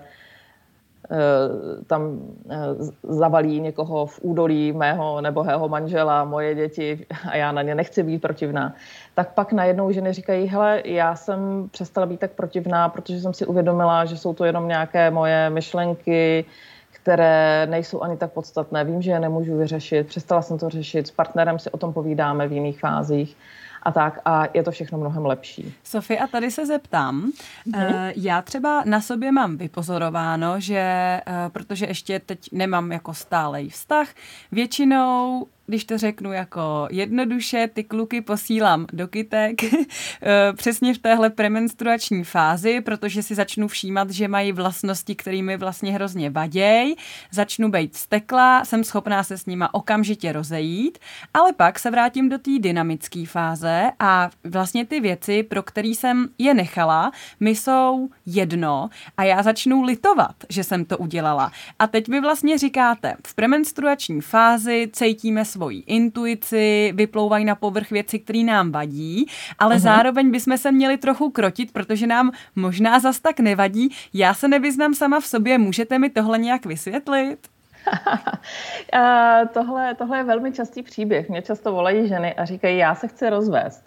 tam eh, zavalí někoho v údolí mého nebohého manžela, moje děti a já na ně nechci být protivná, tak pak najednou ženy říkají, hele, já jsem přestala být tak protivná, protože jsem si uvědomila, že jsou to jenom nějaké moje myšlenky, které nejsou ani tak podstatné. Vím, že je nemůžu vyřešit, přestala jsem to řešit, s partnerem si o tom povídáme v jiných fázích a tak a je to všechno mnohem lepší. Sofie, a tady se zeptám. Mm-hmm. Já třeba na sobě mám vypozorováno, že eh, protože ještě teď nemám jako stálej vztah, většinou když to řeknu jako jednoduše, ty kluky posílám do kytek eh, přesně v téhle premenstruační fázi, protože si začnu všímat, že mají vlastnosti, kterými vlastně hrozně vaděj, začnu být stekla, jsem schopná se s nima okamžitě rozejít, ale pak se vrátím do té dynamické fáze a vlastně ty věci, pro které jsem je nechala, mi jsou jedno a já začnu litovat, že jsem to udělala. A teď vy vlastně říkáte, v premenstruační fázi cítíme svoji intuici, vyplouvají na povrch věci, které nám vadí, ale uh-huh. zároveň bychom se měli trochu krotit, protože nám možná zas tak nevadí. Já se nevyznám sama v sobě, můžete mi tohle nějak vysvětlit? tohle, tohle je velmi častý příběh. Mě často volají ženy a říkají, já se chci rozvést.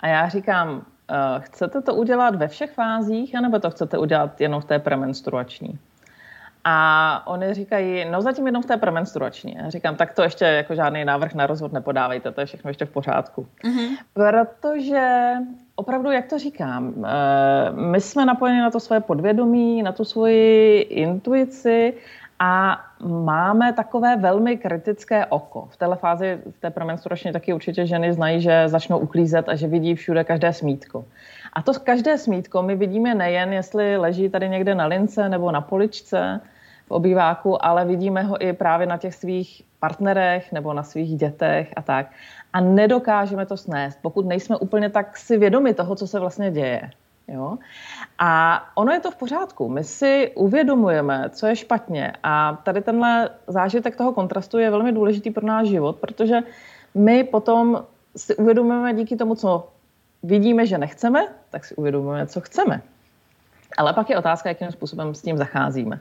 A já říkám, uh, chcete to udělat ve všech fázích, anebo to chcete udělat jenom v té premenstruační? A oni říkají, no zatím jenom v té premenstruační. Já říkám, tak to ještě jako žádný návrh na rozvod nepodávejte, to je všechno ještě v pořádku. Mm-hmm. Protože opravdu, jak to říkám, eh, my jsme napojeni na to své podvědomí, na tu svoji intuici a máme takové velmi kritické oko. V téhle fázi, v té premenstruační taky určitě ženy znají, že začnou uklízet a že vidí všude každé smítko. A to každé smítko my vidíme nejen, jestli leží tady někde na lince nebo na poličce v obýváku, ale vidíme ho i právě na těch svých partnerech nebo na svých dětech a tak. A nedokážeme to snést, pokud nejsme úplně tak si vědomi toho, co se vlastně děje. Jo? A ono je to v pořádku. My si uvědomujeme, co je špatně. A tady tenhle zážitek toho kontrastu je velmi důležitý pro náš život, protože my potom si uvědomujeme díky tomu, co vidíme, že nechceme, tak si uvědomujeme, co chceme. Ale pak je otázka, jakým způsobem s tím zacházíme.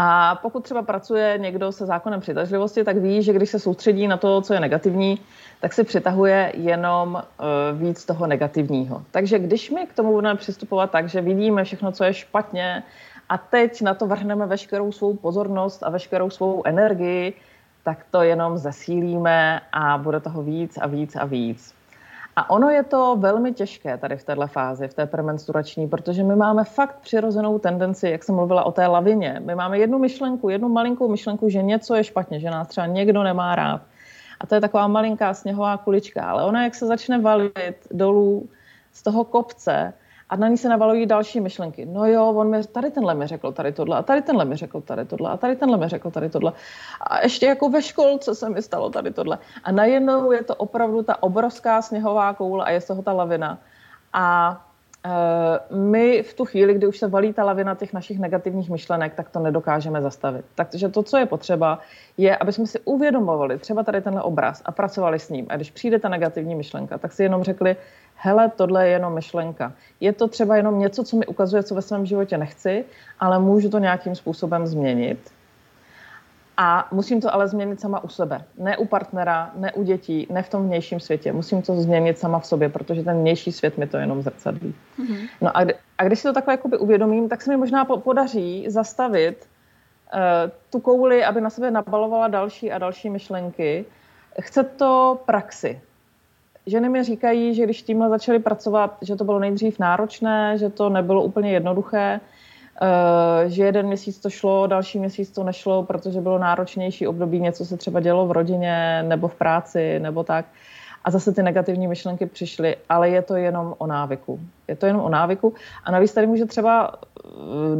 A pokud třeba pracuje někdo se zákonem přitažlivosti, tak ví, že když se soustředí na to, co je negativní, tak se přitahuje jenom uh, víc toho negativního. Takže když my k tomu budeme přistupovat tak, že vidíme všechno, co je špatně, a teď na to vrhneme veškerou svou pozornost a veškerou svou energii, tak to jenom zesílíme a bude toho víc a víc a víc. A ono je to velmi těžké tady v této fázi, v té premenstruační, protože my máme fakt přirozenou tendenci, jak jsem mluvila o té lavině. My máme jednu myšlenku, jednu malinkou myšlenku, že něco je špatně, že nás třeba někdo nemá rád. A to je taková malinká sněhová kulička. Ale ona, jak se začne valit dolů z toho kopce, a na ní se navalují další myšlenky. No jo, on mi, tady tenhle mi řekl tady tohle, a tady tenhle mi řekl tady tohle, a tady tenhle mi řekl tady tohle. A ještě jako ve školce se mi stalo tady tohle. A najednou je to opravdu ta obrovská sněhová koule a je z toho ta lavina. A my v tu chvíli, kdy už se valí ta lavina těch našich negativních myšlenek, tak to nedokážeme zastavit. Takže to, co je potřeba, je, aby jsme si uvědomovali třeba tady tenhle obraz a pracovali s ním. A když přijde ta negativní myšlenka, tak si jenom řekli, hele, tohle je jenom myšlenka. Je to třeba jenom něco, co mi ukazuje, co ve svém životě nechci, ale můžu to nějakým způsobem změnit. A musím to ale změnit sama u sebe. Ne u partnera, ne u dětí, ne v tom vnějším světě. Musím to změnit sama v sobě, protože ten vnější svět mi to jenom zrcadlí. Mm-hmm. No a, kdy, a když si to takhle jakoby uvědomím, tak se mi možná po, podaří zastavit uh, tu kouli, aby na sebe nabalovala další a další myšlenky. Chce to praxi ženy mi říkají, že když tímhle začali pracovat, že to bylo nejdřív náročné, že to nebylo úplně jednoduché, že jeden měsíc to šlo, další měsíc to nešlo, protože bylo náročnější období, něco se třeba dělo v rodině nebo v práci nebo tak. A zase ty negativní myšlenky přišly, ale je to jenom o návyku. Je to jenom o návyku. A navíc tady může třeba eh,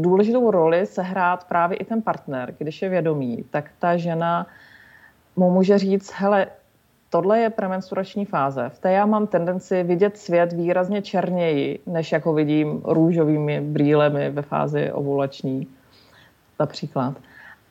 důležitou roli sehrát právě i ten partner, když je vědomý, tak ta žena mu může říct, hele, tohle je premenstruační fáze. V té já mám tendenci vidět svět výrazně černěji, než jako vidím růžovými brýlemi ve fázi ovulační například.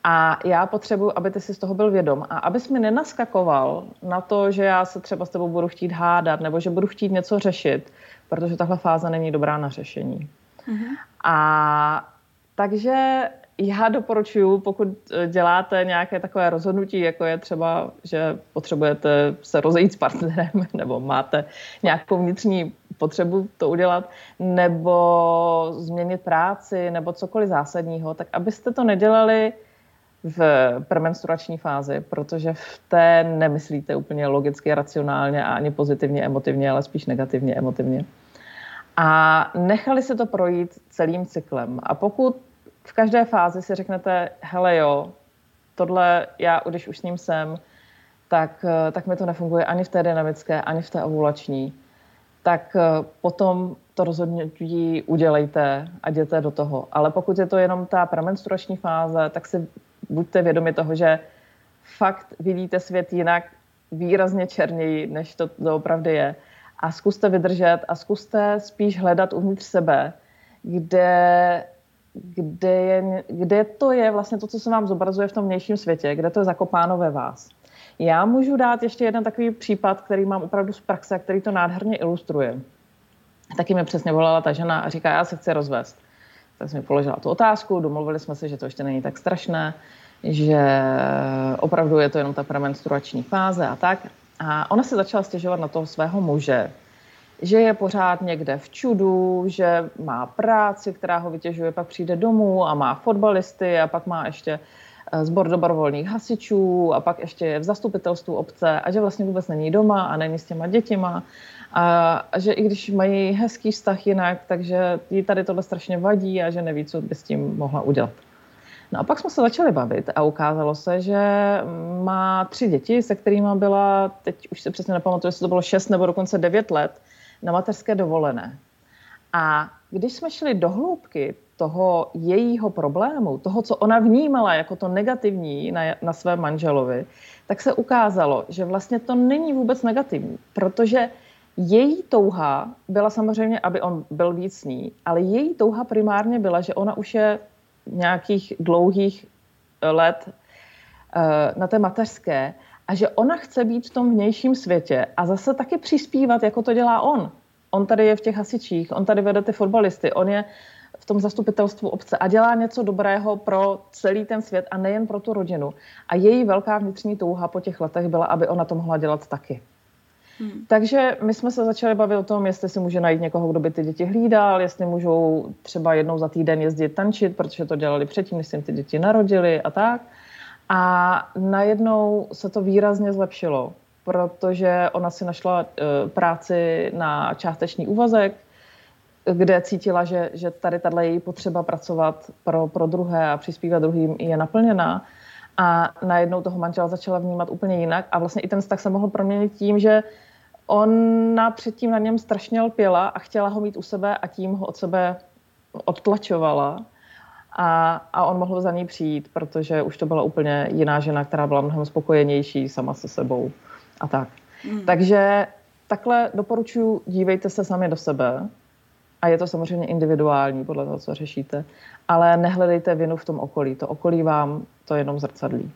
A já potřebuji, aby ty si z toho byl vědom a abys mi nenaskakoval na to, že já se třeba s tebou budu chtít hádat nebo že budu chtít něco řešit, protože tahle fáze není dobrá na řešení. Mm-hmm. A takže já doporučuji, pokud eh, děláte nějaké takové rozhodnutí, jako je třeba, že potřebujete se rozejít s partnerem, nebo máte nějakou vnitřní potřebu to udělat, nebo změnit práci, nebo cokoliv zásadního, tak abyste to nedělali v premenstruační fázi, protože v té nemyslíte úplně logicky, racionálně a ani pozitivně, emotivně, ale spíš negativně, emotivně. A nechali se to projít celým cyklem. A pokud v každé fázi si řeknete, hele jo, tohle já, když už s ním jsem, tak, eh, tak mi to nefunguje ani v té dynamické, ani v té ovulační, tak eh, potom to rozhodnutí udělejte a jděte do toho. Ale pokud je to jenom ta premenstruační fáze, tak si buďte vědomi toho, že fakt vidíte svět jinak, výrazně černěji, než to opravdu je. A zkuste vydržet a zkuste spíš hledat uvnitř sebe, kde kde, je, kde to je vlastně to, co se vám zobrazuje v tom vnějším světě, kde to je zakopáno ve vás. Já můžu dát ještě jeden takový případ, který mám opravdu z praxe a který to nádherně ilustruje. Taky mi přesně volala ta žena a říká, já se chci rozvést. Tak jsem mi položila tu otázku, domluvili jsme se, že to ještě není tak strašné, že opravdu je to jenom ta premenstruační fáze a tak. A ona se začala stěžovat na toho svého muže, že je pořád někde v čudu, že má práci, která ho vytěžuje, pak přijde domů a má fotbalisty a pak má ještě zbor dobrovolných hasičů a pak ještě je v zastupitelstvu obce a že vlastně vůbec není doma a není s těma dětima a, a že i když mají hezký vztah jinak, takže jí tady tohle strašně vadí a že neví, co by s tím mohla udělat. No a pak jsme se začali bavit a ukázalo se, že má tři děti, se kterými byla, teď už se přesně nepamatuju, jestli to bylo šest nebo dokonce devět let, na mateřské dovolené. A když jsme šli do hloubky toho jejího problému, toho, co ona vnímala jako to negativní na, na své manželovi, tak se ukázalo, že vlastně to není vůbec negativní, protože její touha byla samozřejmě, aby on byl víc ní, ale její touha primárně byla, že ona už je nějakých dlouhých let eh, na té mateřské a že ona chce být v tom vnějším světě a zase taky přispívat, jako to dělá on. On tady je v těch hasičích, on tady vede ty fotbalisty, on je v tom zastupitelstvu obce a dělá něco dobrého pro celý ten svět a nejen pro tu rodinu. A její velká vnitřní touha po těch letech byla, aby ona to mohla dělat taky. Hmm. Takže my jsme se začali bavit o tom, jestli si může najít někoho, kdo by ty děti hlídal, jestli můžou třeba jednou za týden jezdit tančit, protože to dělali předtím, než se jim ty děti narodili a tak. A najednou se to výrazně zlepšilo, protože ona si našla uh, práci na částečný úvazek, kde cítila, že, že tady tahle její potřeba pracovat pro, pro druhé a přispívat druhým je naplněná. A najednou toho manžela začala vnímat úplně jinak a vlastně i ten vztah se mohl proměnit tím, že ona předtím na něm strašně lpěla a chtěla ho mít u sebe a tím ho od sebe odtlačovala. A, a on mohl za ní přijít, protože už to byla úplně jiná žena, která byla mnohem spokojenější sama se sebou a tak. Mm. Takže takhle doporučuji, dívejte se sami do sebe a je to samozřejmě individuální podle toho, co řešíte, ale nehledejte vinu v tom okolí. To okolí vám to jenom zrcadlí.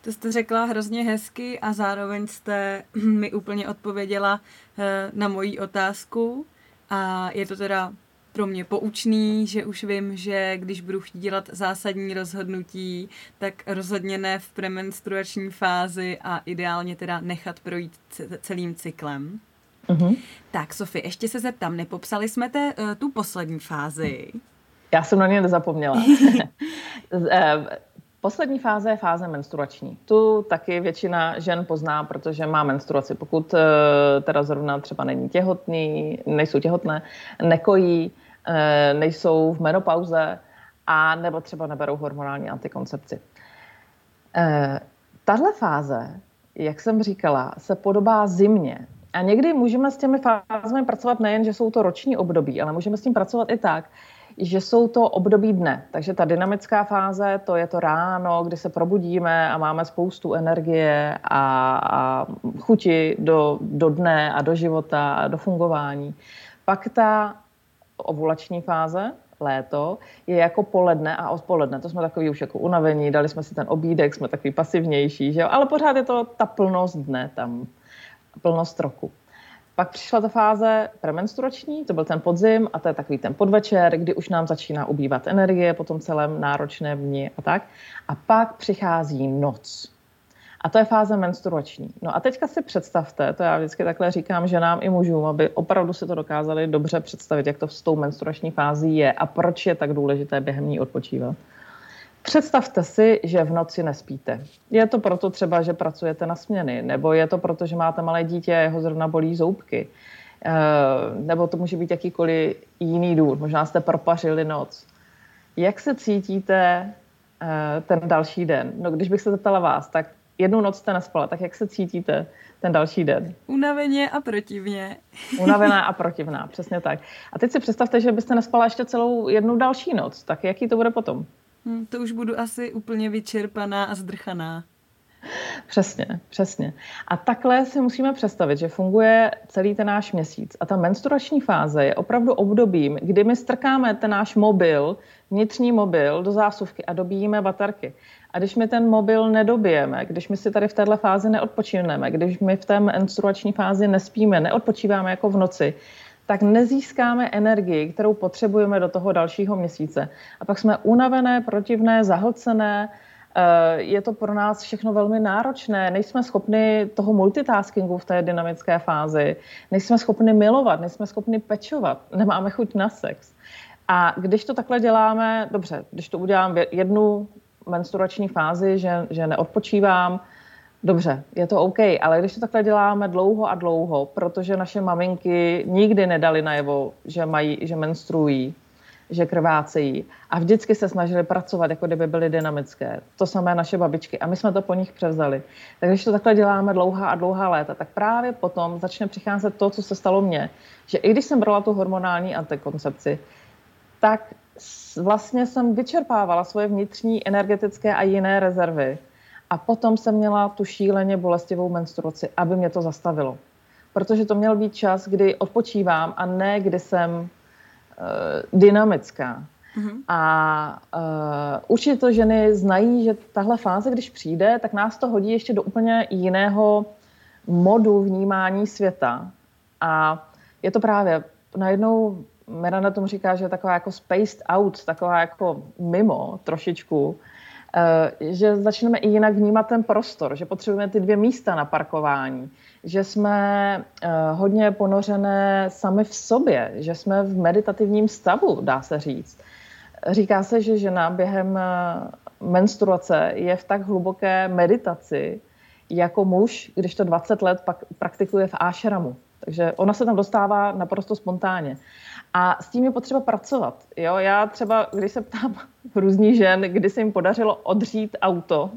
To jste řekla hrozně hezky a zároveň jste mi úplně odpověděla eh, na moji otázku. A je to teda pro mě poučný, že už vím, že když budu chtít dělat zásadní rozhodnutí, tak rozhodně ne v premenstruační fázi a ideálně teda nechat projít celým cyklem. Uh-huh. Tak, Sofie, ještě se zeptám, nepopsali jsme te, uh, tu poslední fázi? Já jsem na ně nezapomněla. Eh, Poslední fáze je fáze menstruační. Tu taky většina žen pozná, protože má menstruaci. Pokud eh, teda zrovna třeba není těhotný, nejsou těhotné, nekojí, nejsou v menopauze a nebo třeba neberou hormonální antikoncepci. Eh, tahle fáze, jak jsem říkala, se podobá zimě. A někdy můžeme s těmi fázemi pracovat nejen, že jsou to roční období, ale můžeme s tím pracovat i tak, že jsou to období dne. Takže ta dynamická fáze, to je to ráno, kdy se probudíme a máme spoustu energie a, a chuti do, do dne a do života a do fungování. Pak ta ovulační fáze, léto, je jako poledne a odpoledne. To jsme takový už jako unavení, dali jsme si ten obídek, jsme takový pasivnější, že jo? ale pořád je to ta plnost dne tam, plnost roku. Pak přišla ta fáze premenstruační, to byl ten podzim a to je takový ten podvečer, kdy už nám začíná ubývat energie po tom celém náročném dni a tak. A pak přichází noc. A to je fáze menstruační. No a teďka si představte, to já vždycky takhle říkám ženám i mužům, aby opravdu si to dokázali dobře představit, jak to s tou menstruační fází je a proč je tak důležité během ní odpočívat. Představte si, že v noci nespíte. Je to proto třeba, že pracujete na směny, nebo je to proto, že máte malé dítě a jeho zrovna bolí zoubky, eh, nebo to může být jakýkoliv jiný důvod. Možná jste propařili noc. Jak se cítíte eh, ten další den? No, když bych se zeptala vás, tak jednu noc jste nespala, tak jak se cítíte ten další den? Unaveně a protivně. Unavená a protivná, přesně tak. A teď si představte, že byste nespala ještě celou jednu další noc, tak jaký to bude potom? Hmm, to už budu asi úplně vyčerpaná a zdrchaná. Přesně, přesně. A takhle si musíme představit, že funguje celý ten náš měsíc. A ta menstruační fáze je opravdu obdobím, kdy my strkáme ten náš mobil, vnitřní mobil do zásuvky a dobíjíme baterky. A když my ten mobil nedobijeme, když my si tady v této fázi neodpočineme, když my v té menstruační fázi nespíme, neodpočíváme jako v noci, tak nezískáme energii, kterou potřebujeme do toho dalšího měsíce. A pak jsme unavené, protivné, zahlcené, eh, je to pro nás všechno velmi náročné, nejsme schopni toho multitaskingu v té dynamické fázi, nejsme schopni milovat, nejsme schopni pečovat, nemáme chuť na sex. A když to takhle děláme, dobře, když to udělám jednu menstruační fázi, že, že neodpočívám, Dobře, je to OK, ale když to takhle děláme dlouho a dlouho, protože naše maminky nikdy nedali najevo, že, mají, že menstruují, že krvácejí a vždycky se snažili pracovat, jako kdyby byly dynamické. To samé naše babičky a my jsme to po nich převzali. Tak když to takhle děláme dlouhá a dlouhá léta, tak právě potom začne přicházet to, co se stalo mně, že i když jsem brala tu hormonální antikoncepci, tak vlastně jsem vyčerpávala svoje vnitřní energetické a jiné rezervy a potom jsem měla tu šíleně bolestivou menstruaci, aby mě to zastavilo. Protože to měl být čas, kdy odpočívám a ne kdy jsem uh, dynamická. Mm-hmm. A uh, určitě to ženy znají, že tahle fáze, když přijde, tak nás to hodí ještě do úplně jiného modu vnímání světa. A je to právě najednou, Miranda tomu říká, že je taková jako spaced out, taková jako mimo trošičku. Eh, že začneme i jinak vnímat ten prostor, že potřebujeme ty dvě místa na parkování, že jsme eh, hodně ponořené sami v sobě, že jsme v meditativním stavu, dá se říct. Říká se, že žena během eh, menstruace je v tak hluboké meditaci jako muž, když to 20 let pak praktikuje v ášramu. Takže ona se tam dostává naprosto spontánně. A s tím je potřeba pracovat. Jo? Já třeba, když se ptám různých žen, kdy se jim podařilo odřít auto,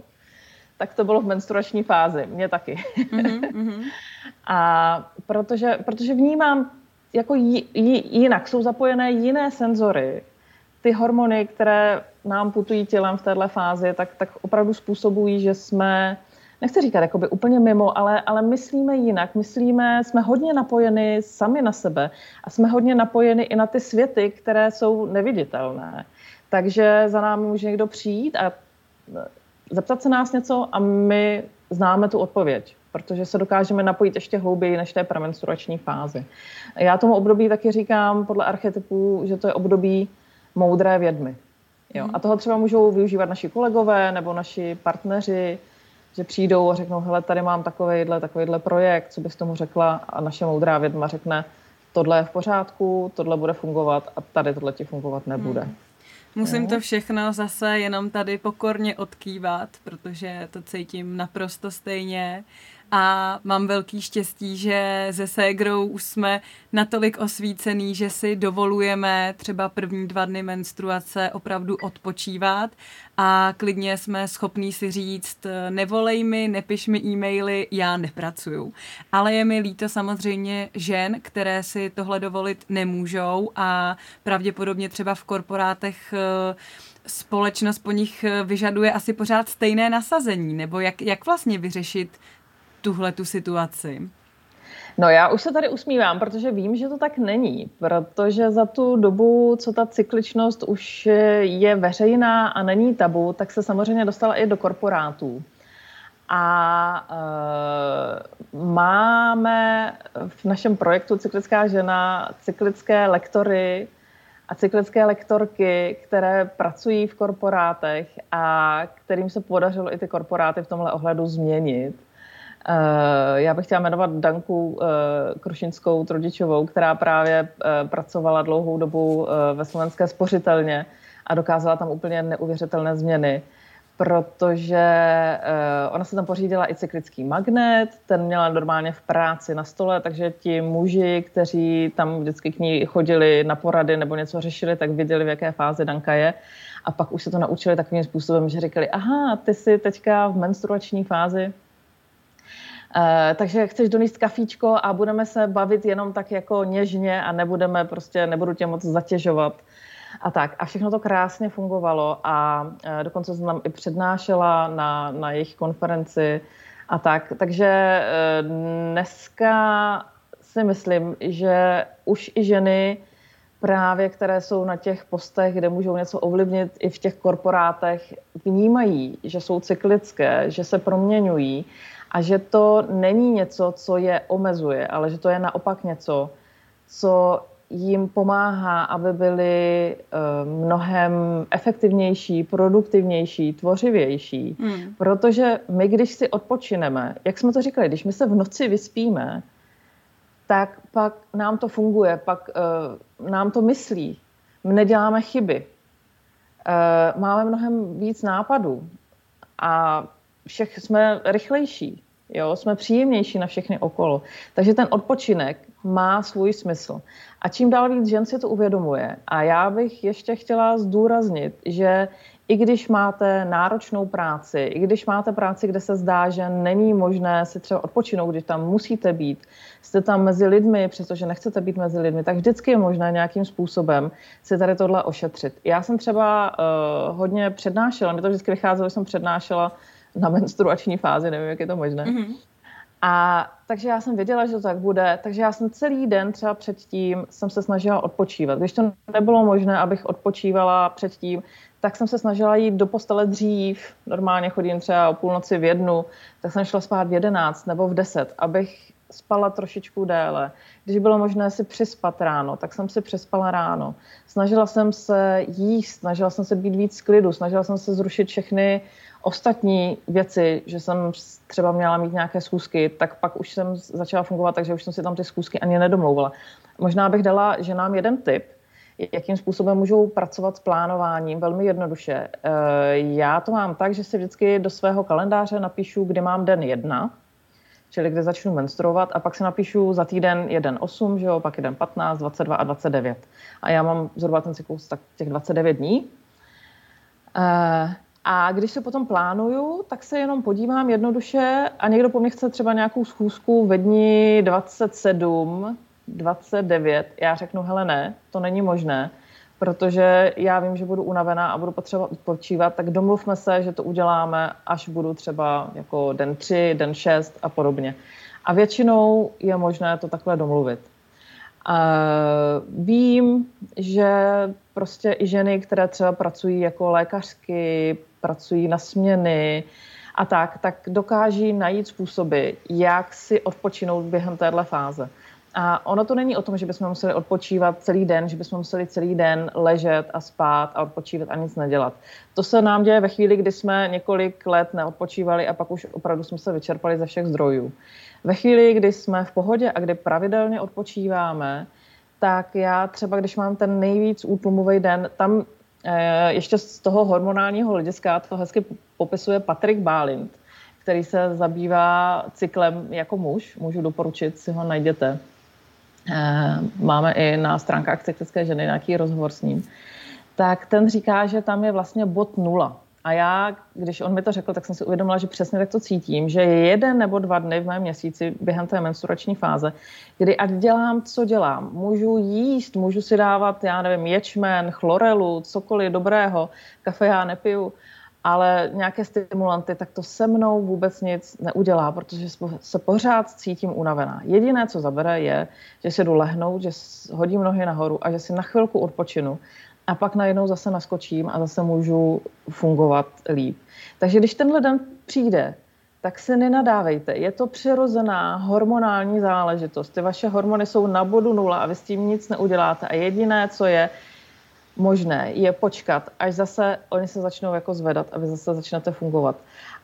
tak to bylo v menstruační fázi. Mně taky. Mm-hmm. A protože, protože vnímám jako j, j, jinak, jsou zapojené jiné senzory. Ty hormony, které nám putují tělem v této fázi, tak, tak opravdu způsobují, že jsme nechci říkat jakoby úplně mimo, ale, ale myslíme jinak. Myslíme, jsme hodně napojeni sami na sebe a jsme hodně napojeni i na ty světy, které jsou neviditelné. Takže za námi může někdo přijít a zeptat se nás něco a my známe tu odpověď, protože se dokážeme napojit ještě hlouběji než té premenstruační fázi. Já tomu období taky říkám podle archetypů, že to je období moudré vědmy. Jo. A toho třeba můžou využívat naši kolegové nebo naši partneři, že přijdou a řeknou, hele, tady mám takovýhle, takovýhle projekt, co bys tomu řekla a naše moudrá vědma řekne, tohle je v pořádku, tohle bude fungovat a tady tohle ti fungovat nebude. Hmm. Musím to všechno zase jenom tady pokorně odkývat, protože to cítím naprosto stejně a mám velký štěstí, že se Ségrou už jsme natolik osvícený, že si dovolujeme třeba první dva dny menstruace opravdu odpočívat a klidně jsme schopní si říct, nevolej mi, nepiš mi e-maily, já nepracuju. Ale je mi líto samozřejmě žen, které si tohle dovolit nemůžou a pravděpodobně třeba v korporátech eh, společnost po nich vyžaduje asi pořád stejné nasazení, nebo jak, jak vlastně vyřešit tuhle tu situaci? No já už se tady usmívám, protože vím, že to tak není, protože za tu dobu, co ta cykličnost už je veřejná a není tabu, tak se samozřejmě dostala i do korporátů. A e, máme v našem projektu Cyklická žena cyklické lektory a cyklické lektorky, které pracují v korporátech a kterým se podařilo i ty korporáty v tomhle ohledu změnit. Eh, já bych chtěla jmenovat Danku eh, Krušinskou Trodičovou, která právě eh, pracovala dlouhou dobu ve slovenské spořitelně a dokázala tam úplně neuvěřitelné změny, protože ona se tam pořídila i cyklický magnet, ten měla normálně v práci na stole, takže ti muži, kteří tam vždycky k ní chodili na porady nebo něco řešili, tak viděli, v jaké fázi Danka je. A pak už se to naučili takovým způsobem, že říkali, aha, ty jsi teďka v menstruační fázi, takže chceš donést kafíčko a budeme se bavit jenom tak jako něžně a nebudeme prostě, nebudu tě moc zatěžovat. A tak. A všechno to krásně fungovalo a uh, dokonce jsem tam i přednášela na, na jejich konferenci a tak. Takže uh, dneska si myslím, že už i ženy právě, které jsou na těch postech, kde můžou něco ovlivnit i v těch korporátech, vnímají, že jsou cyklické, že se proměňují a že to není něco, co je omezuje, ale že to je naopak něco, co jim pomáhá, aby byli uh, mnohem efektivnější, produktivnější, tvořivější. Hmm. Protože my, když si odpočineme, jak jsme to říkali, když my se v noci vyspíme, tak pak nám to funguje, pak uh, nám to myslí. My neděláme chyby. máme mnohem víc nápadů a všech jsme rychlejší, jo, jsme příjemnější na všechny okolo. Takže ten odpočinek má svůj smysl. A čím dál víc žen si to uvědomuje. A já bych ještě chtěla zdůraznit, že i když máte náročnou práci, i když máte práci, kde se zdá, že není možné si třeba odpočinout, když tam musíte být, jste tam mezi lidmi, přestože nechcete být mezi lidmi, tak vždycky je možné nějakým způsobem si tady tohle ošetřit. Já jsem třeba uh, hodně přednášela, mě to vždycky vycházelo, že jsem přednášela na menstruační fázi, nevím, jak je to možné. Mm-hmm. A takže já jsem věděla, že to tak bude, takže já jsem celý den třeba předtím jsem se snažila odpočívat. Když to nebylo možné, abych odpočívala předtím, tak jsem se snažila jít do postele dřív, normálně chodím třeba o půlnoci v jednu, tak jsem šla spát v jedenáct nebo v deset, abych spala trošičku déle. Když bylo možné si přispat ráno, tak jsem si přespala ráno. Snažila jsem se jíst, snažila jsem se být víc klidu, snažila jsem se zrušit všechny ostatní věci, že jsem třeba měla mít nějaké schůzky, tak pak už jsem začala fungovat, takže už jsem si tam ty schůzky ani nedomlouvala. Možná bych dala ženám jeden tip, jakým způsobem můžou pracovat s plánováním, velmi jednoduše. Eh, já to mám tak, že si vždycky do svého kalendáře napíšu, kdy mám den jedna, čili kde začnu menstruovat a pak si napíšu za týden jeden 8, že jo, pak jeden 15, 22 a 29. A já mám zhruba ten cyklus tak těch 29 dní. Eh, a když se potom plánuju, tak se jenom podívám jednoduše a někdo po mně chce třeba nějakou schůzku ve dní 27, 29. Já řeknu, hele ne, to není možné, protože já vím, že budu unavená a budu potřebovat odpočívat, tak domluvme se, že to uděláme, až budu třeba jako den 3, den 6 a podobně. A většinou je možné to takhle domluvit. Uh, vím, že prostě i ženy, které třeba pracují jako lékařky, pracují na směny a tak, tak dokáží najít způsoby, jak si odpočinout během téhle fáze. A ono to není o tom, že bychom museli odpočívat celý den, že bychom museli celý den ležet a spát a odpočívat a nic nedělat. To se nám děje ve chvíli, kdy jsme několik let neodpočívali a pak už opravdu jsme se vyčerpali ze všech zdrojů. Ve chvíli, kdy jsme v pohodě a kdy pravidelně odpočíváme, tak já třeba, když mám ten nejvíc útlumový den, tam e, ještě z toho hormonálního hlediska to hezky popisuje Patrik Bálint, který se zabývá cyklem jako muž. Můžu doporučit, si ho najděte. E, máme i na stránkách cyklické ženy nějaký rozhovor s ním. Tak ten říká, že tam je vlastně bod nula. A já, když on mi to řekl, tak jsem si uvědomila, že přesně tak to cítím, že je jeden nebo dva dny v mém měsíci během té menstruační fáze, kdy ať dělám, co dělám, můžu jíst, můžu si dávat, já nevím, ječmen, chlorelu, cokoliv dobrého, kafe já nepiju, ale nějaké stimulanty, tak to se mnou vůbec nic neudělá, protože se pořád cítím unavená. Jediné, co zabere, je, že si jdu lehnout, že hodím nohy nahoru a že si na chvilku odpočinu a pak najednou zase naskočím a zase můžu fungovat líp. Takže když tenhle den přijde, tak se nenadávejte. Je to přirozená hormonální záležitost. Ty vaše hormony jsou na bodu nula a vy s tím nic neuděláte. A jediné, co je možné, je počkat, až zase oni se začnou jako zvedat a vy zase začnete fungovat.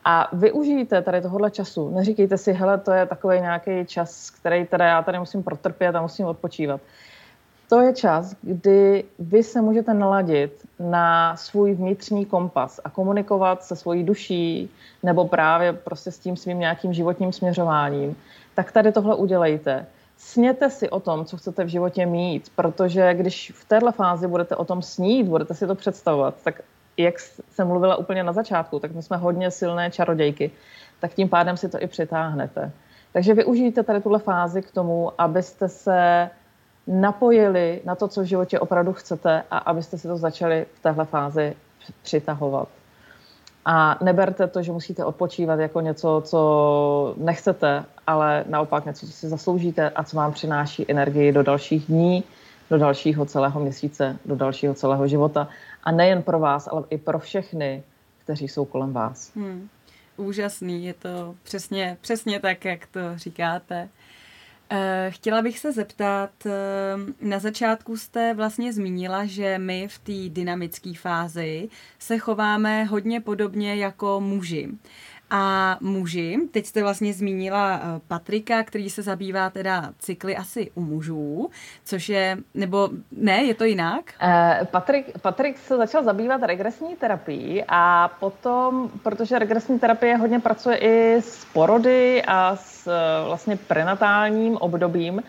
A využijte tady tohohle času. Neříkejte si, hele, to je takový nějaký čas, který teda já tady musím protrpět a musím odpočívat to je čas, kdy vy se můžete naladit na svůj vnitřní kompas a komunikovat se svojí duší nebo právě prostě s tím svým nějakým životním směřováním, tak tady tohle udělejte. Sněte si o tom, co chcete v životě mít, protože když v téhle fázi budete o tom snít, budete si to představovat, tak jak jsem mluvila úplně na začátku, tak my jsme hodně silné čarodějky, tak tím pádem si to i přitáhnete. Takže využijte tady tuhle fázi k tomu, abyste se napojili na to, co v životě opravdu chcete a abyste si to začali v téhle fázi přitahovat. A neberte to, že musíte odpočívat jako něco, co nechcete, ale naopak něco, co si zasloužíte a co vám přináší energii do dalších dní, do dalšího celého měsíce, do dalšího celého života. A nejen pro vás, ale i pro všechny, kteří jsou kolem vás. Hmm. Úžasný, je to přesně, přesně tak, jak to říkáte. Eh, chtěla bych se zeptat, eh, na začátku jste vlastně zmínila, že my v té dynamické fázi se chováme hodně podobně jako muži. A muži, teď jste vlastně zmínila eh, Patrika, který se zabývá teda cykly asi u mužů, což je, nebo ne, je to jinak? Uh, Patrik, Patrik se začal zabývat regresní terapií a potom, protože regresní terapie hodně pracuje i s porody a s vlastně prenatálním obdobím,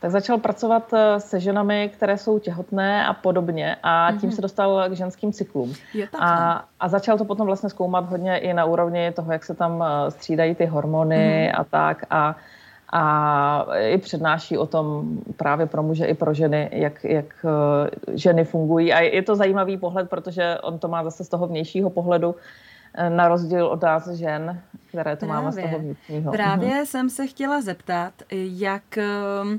tak začal pracovat eh, se ženami, které jsou těhotné a podobně a tím mm-hmm. se dostal k ženským cyklům. a, a začal to potom vlastně zkoumat hodně i na úrovni toho, jak se tam eh, střídají ty hormony mm-hmm. a tak a a i přednáší o tom právě pro muže i pro ženy, jak, jak eh, ženy fungují. A je to zajímavý pohled, protože on to má zase z toho vnějšího pohledu, na rozdíl od nás žen, které to právě, máme z toho vnitřního. Právě mhm. jsem se chtěla zeptat, jak ehm,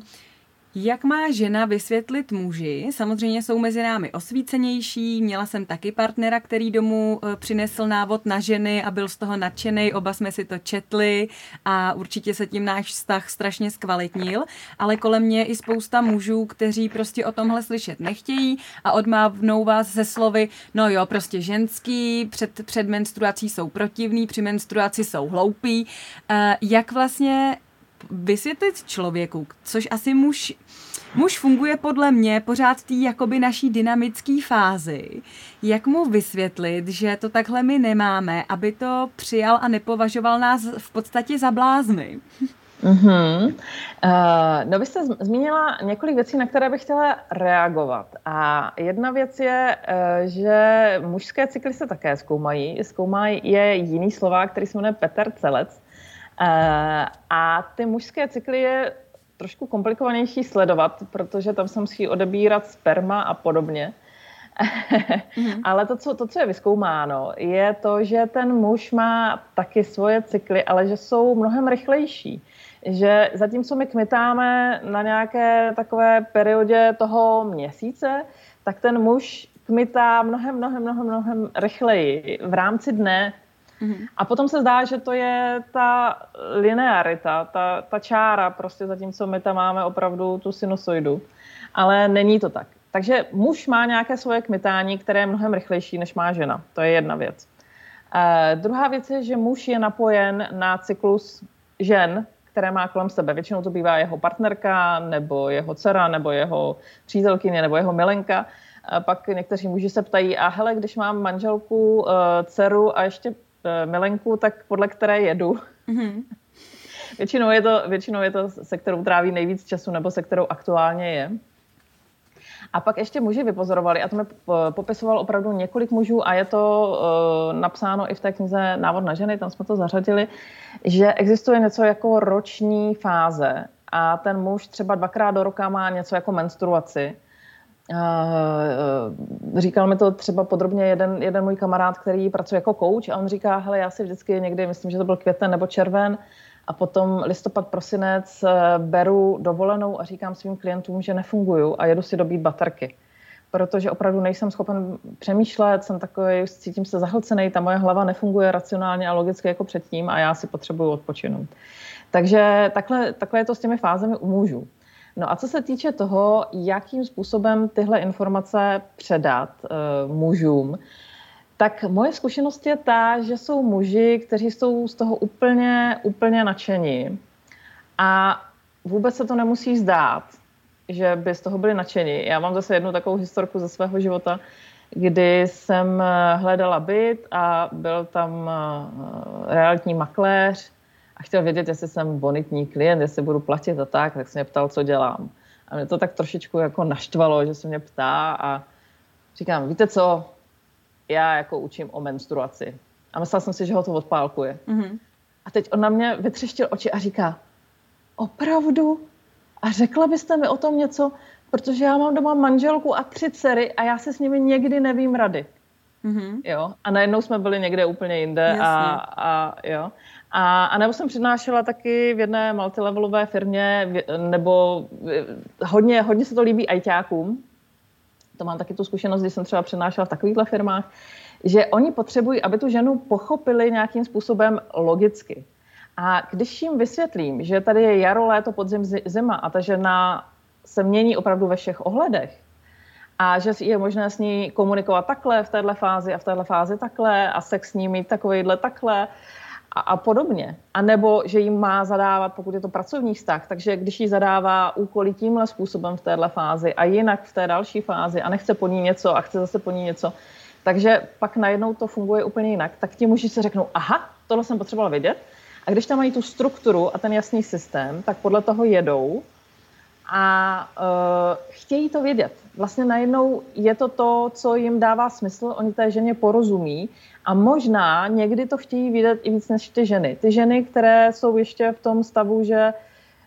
jak má žena vysvětlit muži? Samozřejmě jsou mezi námi osvícenější. Měla jsem taky partnera, který domů e, přinesl návod na ženy a byl z toho nadšený. Oba jsme si to četli a určitě se tím náš vztah strašně zkvalitnil. Ale kolem mě i spousta mužů, kteří prostě o tomhle slyšet nechtějí a odmávnou vás ze slovy, no jo, prostě ženský, před, před menstruací jsou protivný, při menstruaci jsou hloupí. E, jak vlastně vysvětlit člověku, což asi muž, muž funguje podle mě pořád té jakoby naší dynamické fázi. Jak mu vysvětlit, že to takhle my nemáme, aby to přijal a nepovažoval nás v podstatě za blázny? Mm-hmm. Uh, no vy jste zmínila několik věcí, na které bych chtěla reagovat. A jedna věc je, uh, že mužské cykly se také zkoumají. Zkoumají je jiný slova, který se jmenuje Peter Celec. Eh, a ty mužské cykly je trošku komplikovanější sledovat, protože tam se musí odebírat sperma a podobně. mm-hmm. Ale to co, to, co je vyskoumáno, je to, že ten muž má taky svoje cykly, ale že jsou mnohem rychlejší. Že zatímco my kmitáme na nějaké takové periodě toho měsíce, tak ten muž kmitá mnohem, mnohem, mnohem, mnohem rychleji v rámci dne Mm-hmm. A potom se zdá, že to je ta linearita, ta, ta čára, prostě zatímco my tam máme opravdu tu sinusoidu. Ale není to tak. Takže muž má nějaké svoje kmitání, které je mnohem rychlejší, než má žena. To je jedna věc. E, druhá věc je, že muž je napojen na cyklus žen, které má kolem sebe. Většinou to bývá jeho partnerka, nebo jeho dcera, nebo jeho přítelkyně, nebo jeho milenka. E, pak někteří muži se ptají, a hele, když mám manželku, e, dceru a ještě Eh, milenku, tak podle které jedu. Mm-hmm. většinou, je to, většinou je to, se kterou tráví nejvíc času, nebo se kterou aktuálně je. A pak ještě muži vypozorovali, a to mi popisoval opravdu několik mužů, a je to uh, napsáno i v té knize Návod na ženy, tam jsme to zařadili, že existuje něco jako roční fáze a ten muž třeba dvakrát do roka má něco jako menstruaci říkal mi to třeba podrobně jeden, jeden můj kamarád, který pracuje jako coach a on říká, hele, já si vždycky někdy, myslím, že to byl květen nebo červen, a potom listopad, prosinec eh, beru dovolenou a říkám svým klientům, že nefunguju a jedu si dobít baterky. Protože opravdu nejsem schopen přemýšlet, jsem takový, cítím se zahlcený, ta moje hlava nefunguje racionálně a logicky jako předtím a já si potřebuju odpočinout. Takže takhle, takhle je to s těmi fázemi u mužů. No a co se týče toho, jakým způsobem tyhle informace předat uh, mužům, tak moje zkušenost je ta, že jsou muži, kteří jsou z toho úplně, úplně nadšení a vůbec se to nemusí zdát, že by z toho byli nadšení. Já mám zase jednu takovou historku ze svého života, kdy jsem eh, hledala byt a byl tam eh, realitní makléř, a chtěl vědět, jestli jsem bonitní klient, jestli budu platit a tak, tak se mě ptal, co dělám. A mě to tak trošičku jako naštvalo, že se mě ptá a říkám, víte co, já jako učím o menstruaci. A myslela jsem si, že ho to odpálkuje. Mm-hmm. A teď on na mě vytřeštil oči a říká, opravdu? A řekla byste mi o tom něco, protože já mám doma manželku a tři dcery a já se s nimi někdy nevím rady. Mm-hmm. Jo? A najednou jsme byli někde úplně jinde a, a jo. A, a nebo jsem přednášela taky v jedné multilevelové firmě, nebo hodně, hodně se to líbí ajťákům. To mám taky tu zkušenost, když jsem třeba přednášela v takovýchhle firmách, že oni potřebují, aby tu ženu pochopili nějakým způsobem logicky. A když jim vysvětlím, že tady je jaro, léto, podzim, zima a ta žena se mění opravdu ve všech ohledech, a že je možné s ní komunikovat takhle v téhle fázi a v téhle fázi takhle a sex s ní mít takovýhle takhle a, a podobně. A nebo, že jim má zadávat, pokud je to pracovní vztah, takže když jí zadává úkoly tímhle způsobem v téhle fázi a jinak v té další fázi a nechce po ní něco a chce zase po ní něco, takže pak najednou to funguje úplně jinak, tak ti muži si řeknou, aha, tohle jsem potřebovala vědět. A když tam mají tu strukturu a ten jasný systém, tak podle toho jedou a uh, chtějí to vědět. Vlastně najednou je to to, co jim dává smysl, oni té ženě porozumí a možná někdy to chtějí vidět i víc než ty ženy. Ty ženy, které jsou ještě v tom stavu, že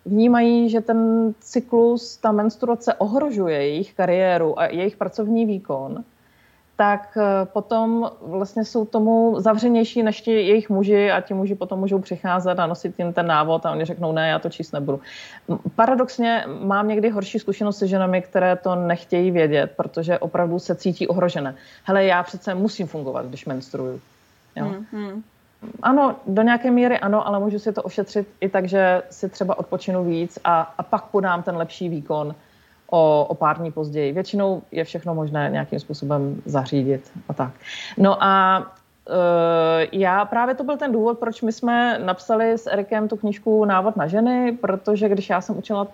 vnímají, že ten cyklus, ta menstruace ohrožuje jejich kariéru a jejich pracovní výkon, tak eh, potom vlastně jsou tomu zavřenější než ti jejich muži a ti muži potom můžou přicházet a nosit jim ten návod a oni řeknou, ne, já to číst nebudu. Paradoxně mám někdy horší zkušenost se ženami, které to nechtějí vědět, protože opravdu se cítí ohrožené. Hele, já přece musím fungovat, když menstruuju. Jo? Mm-hmm. Ano, do nějaké míry ano, ale můžu si to ošetřit i tak, že si třeba odpočinu víc a, a pak podám ten lepší výkon o, o pár dní později. Většinou je všechno možné nějakým způsobem zařídit a tak. No a uh, já právě to byl ten důvod, proč my jsme napsali s Erikem tu knížku Návod na ženy, protože když já jsem učila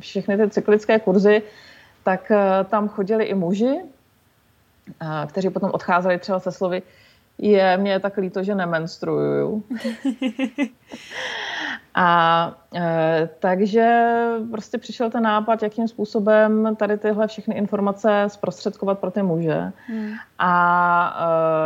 všechny ty cyklické kurzy, tak uh, tam chodili i muži, kteří potom odcházeli třeba se slovy, je, mě tak líto, že nemenstruuju. A e, takže prostě přišel ten nápad, jakým způsobem tady tyhle všechny informace zprostředkovat pro ty muže. Hmm. A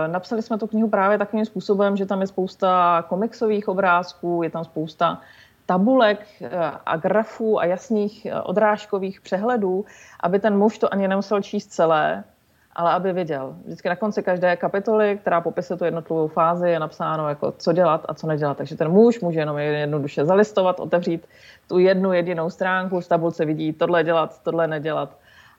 e, napsali jsme tu knihu právě takovým způsobem, že tam je spousta komiksových obrázků, je tam spousta tabulek e, a grafů a jasných e, odrážkových přehledů, aby ten muž to ani nemusel číst celé, ale aby viděl. Vždycky na konci každé kapitoly, která popisuje tu jednotlivou fázi, je napsáno, jako co dělat a co nedělat. Takže ten muž může jenom jednoduše zalistovat, otevřít tu jednu jedinou stránku, v tabulce vidí tohle dělat, tohle nedělat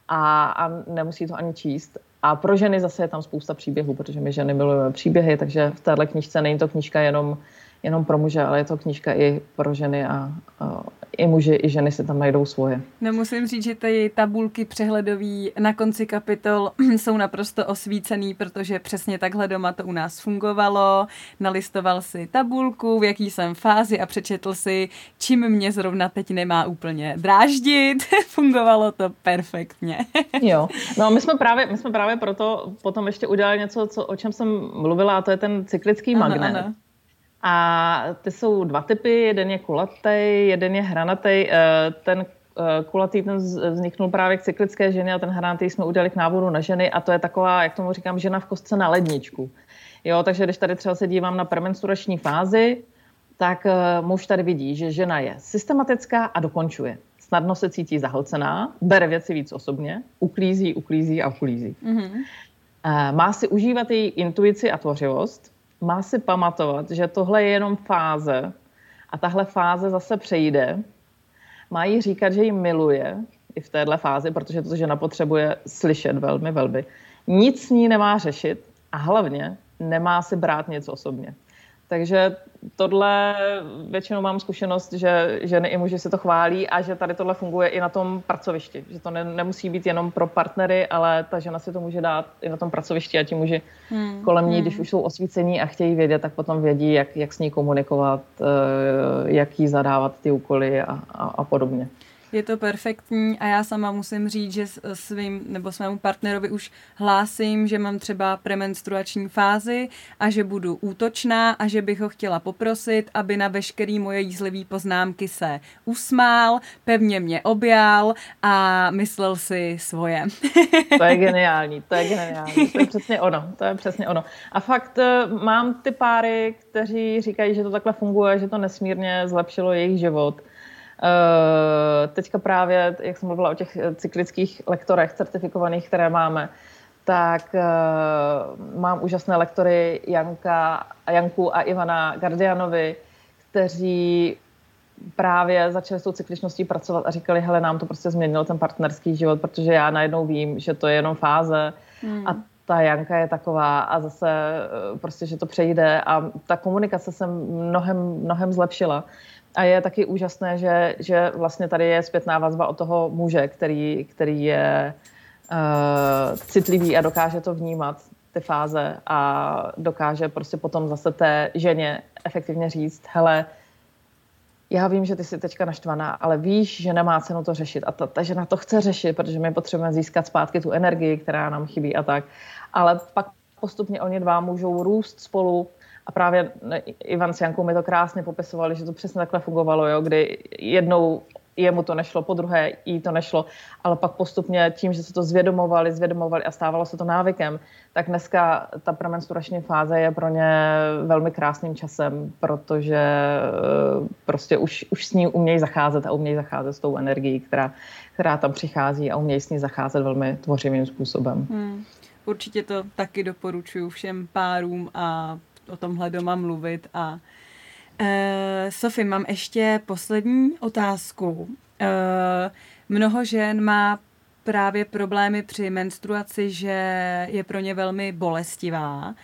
a, a nemusí to ani číst. A pro ženy zase je tam spousta příběhů, protože my ženy milujeme příběhy, takže v téhle knižce není to knižka jenom jenom pro muže, ale je to knížka i pro ženy a, a i muži, i ženy si tam najdou svoje. No musím říct, že ty tabulky přehledový na konci kapitol jsou naprosto osvícený, protože přesně takhle doma to u nás fungovalo. Nalistoval si tabulku, v jaký jsem fázi a přečetl si, čím mě zrovna teď nemá úplně dráždit. Fungovalo to perfektně. jo, no my jsme právě, my jsme právě proto potom ještě udělali něco, co, o čem jsem mluvila, a to je ten cyklický ano, magnet. Ano. A ty jsou dva typy, jeden je kulatý, jeden je hranatý. Eh, ten eh, kulatý ten vzniknul právě k cyklické ženě a ten hranatý jsme udělali k návodu na ženy a to je taková, jak tomu říkám, žena v kostce na ledničku. Jo, takže když tady třeba se dívám na premenstruační fázi, tak eh, muž tady vidí, že žena je systematická a dokončuje. Snadno se cítí zahlcená, bere věci víc osobně, uklízí, uklízí a uklízí. Mm-hmm. Má si užívat její intuici a tvořivost, má si pamatovat, že tohle je jenom fáze a tahle fáze zase přejde. Má jí říkat, že ji miluje i v téhle fázi, protože to žena potřebuje slyšet velmi, velmi. Nic s ní nemá řešit a hlavně nemá si brát nic osobně. Takže tohle většinou mám zkušenost, že ženy i muži se to chválí a že tady tohle funguje i na tom pracovišti. Že to ne, nemusí být jenom pro partnery, ale ta žena si to může dát i na tom pracovišti a ti muži hmm. kolem ní, hmm. když už jsou osvícení a chtějí vědět, tak potom vědí, jak, jak s ní komunikovat, eh, jak jí zadávat ty úkoly a, a, a podobně. Je to perfektní a já sama musím říct, že svým nebo svému partnerovi už hlásím, že mám třeba premenstruační fázi a že budu útočná a že bych ho chtěla poprosit, aby na veškerý moje jízlivý poznámky se usmál, pevně mě objal a myslel si svoje. To je geniální, to je geniální, to je přesně ono, to je přesně ono. A fakt eh, mám ty páry, kteří říkají, že to takhle funguje, že to nesmírně zlepšilo jejich život teďka právě, jak jsem mluvila o těch cyklických lektorech certifikovaných, které máme, tak uh, mám úžasné lektory Janka, Janku a Ivana Gardianovi, kteří právě začali s tou cykličností pracovat a říkali, hele, nám to prostě změnilo ten partnerský život, protože já najednou vím, že to je jenom fáze hmm. a ta Janka je taková a zase eh, prostě, že to přejde a ta komunikace se mnohem, mnohem zlepšila. A je taky úžasné, že, že vlastně tady je zpětná vazba od toho muže, který, který je uh, citlivý a dokáže to vnímat. ty fáze a dokáže prostě potom zase té ženě efektivně říct, hele, já vím, že ty jsi teďka naštvaná, ale víš, že nemá cenu to řešit. A ta, ta žena to chce řešit, protože my potřebujeme získat zpátky tu energii, která nám chybí a tak. Ale pak postupně oni dva můžou růst spolu, a právě Ivan s Jankou mi to krásně popisovali, že to přesně takhle fungovalo, jo, kdy jednou jemu to nešlo, po druhé jí to nešlo, ale pak postupně tím, že se to zvědomovali, zvědomovali a stávalo se to návykem, tak dneska ta premenstruační fáze je pro ně velmi krásným časem, protože eh, prostě už, už s ní umějí zacházet a umějí zacházet s tou energií, která, která tam přichází a umějí s ní zacházet velmi tvořivým způsobem. Hmm. Určitě to taky doporučuji všem párům a o tomhle doma mluvit a Uh, Sofie, mám ještě poslední otázku. Uh, mnoho žen má právě problémy při menstruaci, že je pro ně velmi bolestivá.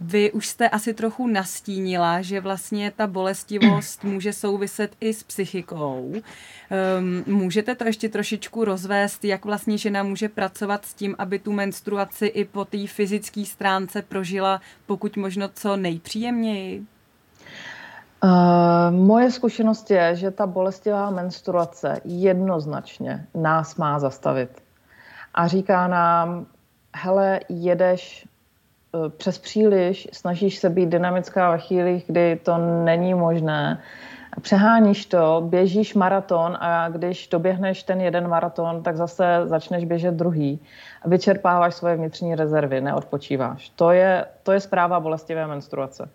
Vy už jste asi trochu nastínila, že vlastně ta bolestivost může souviset i s psychikou. Um, můžete to ještě trošičku rozvést, jak vlastně žena může pracovat s tím, aby tu menstruaci i po té fyzické stránce prožila pokud možno co nejpříjemněji? Uh, moje zkušenost je, že ta bolestivá menstruace jednoznačně nás má zastavit. A říká nám, hele, jedeš přes příliš, snažíš se být dynamická ve chvílích, kdy to není možné, přeháníš to, běžíš maraton a když doběhneš ten jeden maraton, tak zase začneš běžet druhý. Vyčerpáváš svoje vnitřní rezervy, neodpočíváš. To je, to je zpráva bolestivé menstruace.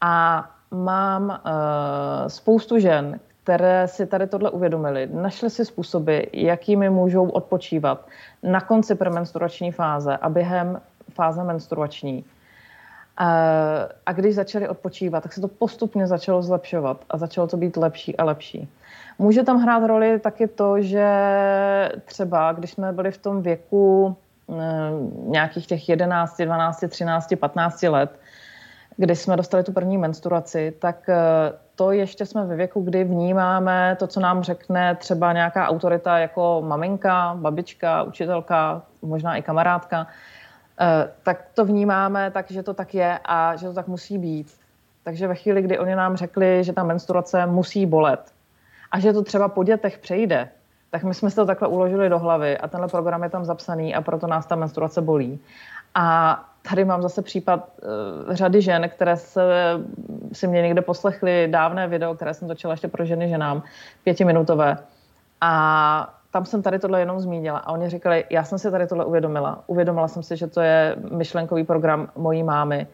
A mám uh, spoustu žen, které si tady tohle uvědomili, našly si způsoby, jakými můžou odpočívat na konci premenstruační fáze a během fáze menstruační. A když začali odpočívat, tak se to postupně začalo zlepšovat a začalo to být lepší a lepší. Může tam hrát roli taky to, že třeba, když jsme byli v tom věku uh, nějakých těch 11, 12, 13, 15 let, kdy jsme dostali tu první menstruaci, tak eh, to ještě jsme ve věku, kdy vnímáme to, co nám řekne třeba nějaká autorita jako maminka, babička, učitelka, možná i kamarádka, eh, tak to vnímáme tak, že to tak je a že to tak musí být. Takže ve chvíli, kdy oni nám řekli, že ta menstruace musí bolet a že to třeba po dětech přejde, tak my jsme si to takhle uložili do hlavy a tenhle program je tam zapsaný a proto nás ta menstruace bolí. A tady mám zase případ uh, řady žen, které se, si mě někde poslechly dávné video, které jsem točila ještě pro ženy ženám, pětiminutové. A tam jsem tady tohle jenom zmínila. A oni říkali, já jsem si tady tohle uvědomila. Uvědomila jsem si, že to je myšlenkový program mojí mámy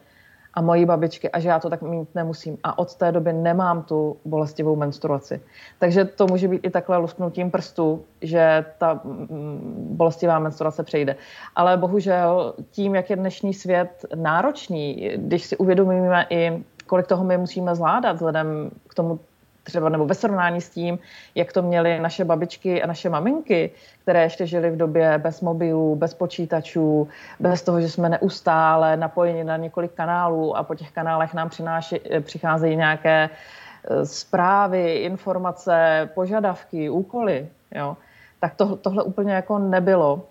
a mojí babičky a že já to tak mít nemusím. A od té doby nemám tu bolestivou menstruaci. Takže to může být i takhle lusknutím prstu, že ta mm, bolestivá menstruace přejde. Ale bohužel tím, jak je dnešní svět náročný, když si uvědomíme i kolik toho my musíme zvládat vzhledem k tomu třeba nebo ve srovnání s tím, jak to měly naše babičky a naše maminky, které ještě žili v době bez mobilů, bez počítačů, bez toho, že jsme neustále napojeni na několik kanálů a po těch kanálech nám přináši, přicházejí nějaké e, zprávy, informace, požadavky, úkoly, jo, tak to, tohle úplně jako nebylo.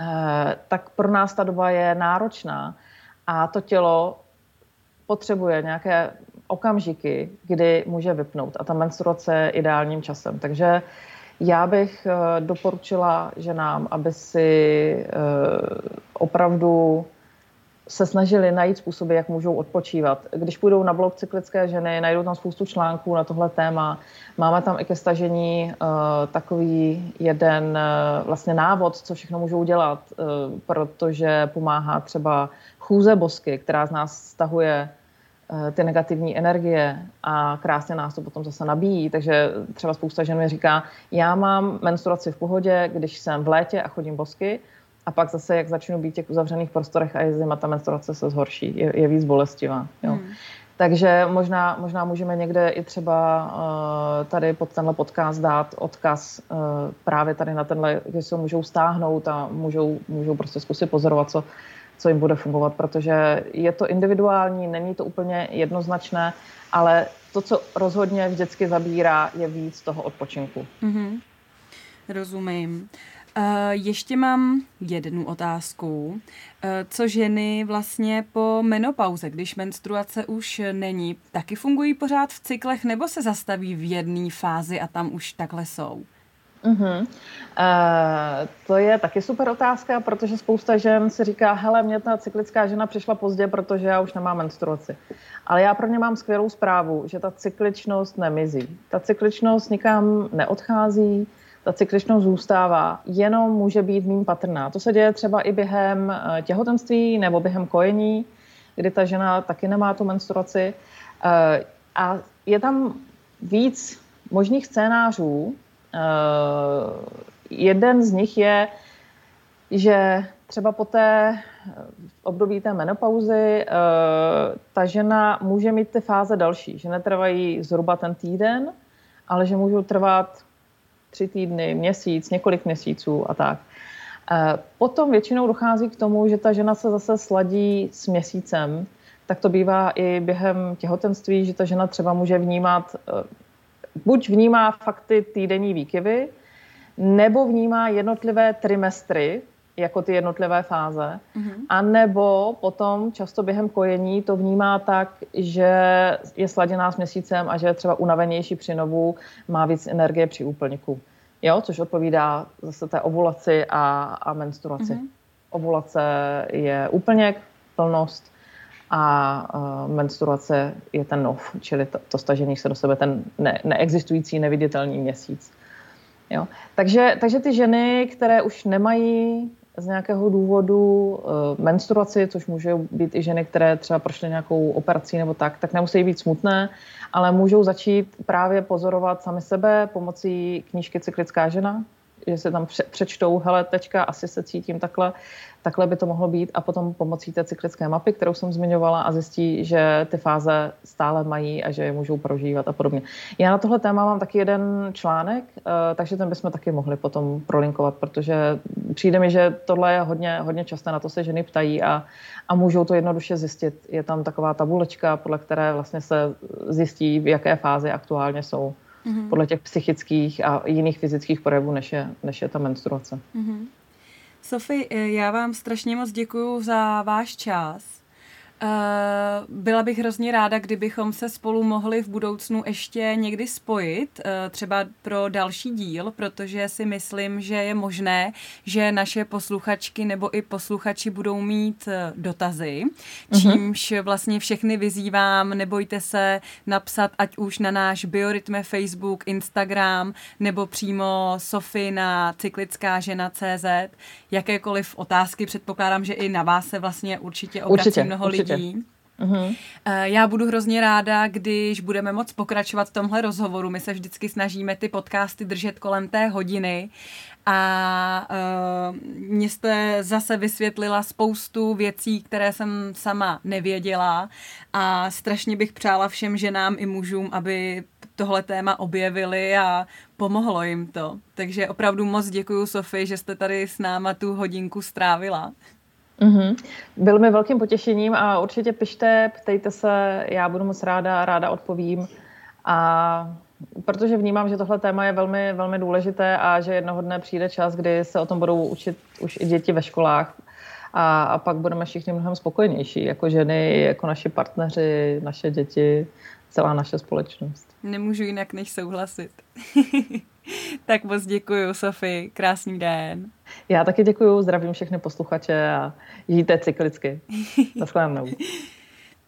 E, tak pro nás ta doba je náročná a to tělo potřebuje nějaké okamžiky, kdy může vypnout a ta menstruace je ideálním časem. Takže já bych eh, doporučila ženám, aby si eh, opravdu se snažili najít způsoby, jak můžou odpočívat. Když půjdou na blog Cyklické ženy, najdou tam spoustu článků na tohle téma. Máme tam i ke stažení uh, takový jeden vlastně návod, co všechno můžou dělat, protože pomáhá třeba chůze bosky, která z nás stahuje Eh, ty negativní energie a krásně nás to potom zase nabíjí. Takže třeba spousta žen mi říká, já mám menstruaci v pohodě, když jsem v létě a chodím bosky, a pak zase, jak začnu být v těch uzavřených prostorech a je zima, ta menstruace se zhorší, je, je víc bolestivá. Jo. Hmm. Takže možná, možná můžeme někde i třeba uh, tady pod tenhle podcast dát odkaz uh, právě tady na tenhle, kde se můžou stáhnout a můžou, můžou prostě zkusit pozorovat, co, co jim bude fungovat, protože je to individuální, není to úplně jednoznačné, ale to, co rozhodně vždycky zabírá, je víc toho odpočinku. Mm-hmm. Rozumím. ještě mám jednu otázku. Uh, co ženy vlastně po menopauze, když menstruace už není, taky fungují pořád v cyklech nebo se zastaví v jedné fázi a tam už takhle jsou? Uh-huh. Uh, to je taky super otázka, protože spousta žen si říká, hele, mě ta cyklická žena přišla pozdě, protože já už nemám menstruaci. Ale já pro ně mám skvělou zprávu, že ta cykličnost nemizí. Ta cykličnost nikam neodchází, ta cykličnost zůstává, jenom může být mým patrná. To se děje třeba i během eh, těhotenství nebo během kojení, kdy ta žena taky nemá tu menstruaci. Eh, a je tam víc možných scénářů. Eh, jeden z nich je, že třeba po té období té menopauzy ta žena může mít ty fáze další, že netrvají zhruba ten týden, ale že můžou trvat tři týdny, měsíc, několik měsíců a tak. Eh, potom většinou dochází k tomu, že ta žena se zase sladí s měsícem. Tak to bývá i během těhotenství, že ta žena třeba může vnímat, eh, buď vnímá fakt ty týdenní výkyvy, nebo vnímá jednotlivé trimestry, jako ty jednotlivé fáze, mm-hmm. a nebo potom často během kojení to vnímá tak, že je sladěná s měsícem a že je třeba unavenější při novu, má víc energie při úplňku. Jo, což odpovídá zase té ovulaci a, a menstruaci. Mm-hmm. Ovulace je úplněk, plnost a menstruace je ten nov, čili to, to stažení se do sebe, ten ne, neexistující, neviditelný měsíc. Jo? Takže, takže ty ženy, které už nemají z nějakého důvodu uh, menstruaci, což může být i ženy, které třeba prošly nějakou operací nebo tak, tak nemusí být smutné, ale můžou začít právě pozorovat sami sebe pomocí knížky Cyklická žena, že se tam přečtou, hele, tečka, asi se cítím takhle, takhle by to mohlo být a potom pomocí té cyklické mapy, kterou jsem zmiňovala a zjistí, že ty fáze stále mají a že je můžou prožívat a podobně. Já na tohle téma mám taky jeden článek, eh, takže ten bychom taky mohli potom prolinkovat, protože přijde mi, že tohle je hodně, hodně časté, na to se ženy ptají a, a můžou to jednoduše zjistit. Je tam taková tabulečka, podle které vlastně se zjistí, v jaké fázi aktuálně jsou mm-hmm. podle těch psychických a jiných fyzických projevů, než je, než je ta menstruace. Mm-hmm. Sofie, já vám strašně moc děkuji za váš čas. Uh, byla bych hrozně ráda, kdybychom se spolu mohli v budoucnu ještě někdy spojit, uh, třeba pro další díl, protože si myslím, že je možné, že naše posluchačky nebo i posluchači budou mít uh, dotazy, uh-huh. čímž vlastně všechny vyzývám, nebojte se napsat ať už na náš Biorytme Facebook, Instagram nebo přímo Sofie na cyklická žena CZ, jakékoliv otázky, předpokládám, že i na vás se vlastně určitě obrací určitě, mnoho určitě. lidí lidí. Uh-huh. Já budu hrozně ráda, když budeme moc pokračovat v tomhle rozhovoru. My se vždycky snažíme ty podcasty držet kolem té hodiny a uh, mě jste zase vysvětlila spoustu věcí, které jsem sama nevěděla a strašně bych přála všem ženám i mužům, aby tohle téma objevili a pomohlo jim to. Takže opravdu moc děkuji, Sofie, že jste tady s náma tu hodinku strávila. Mm-hmm. Byl mi velkým potěšením a určitě pište, ptejte se, já budu moc ráda, ráda odpovím. A protože vnímám, že tohle téma je velmi, velmi důležité a že jednoho dne přijde čas, kdy se o tom budou učit už i děti ve školách. A, a pak budeme všichni mnohem spokojenější, jako ženy, jako naši partneři, naše děti, celá naše společnost. Nemůžu jinak než souhlasit. tak moc děkuji, Sofie. Krásný den. Já taky děkuji, zdravím všechny posluchače a žijte cyklicky. Naschledanou.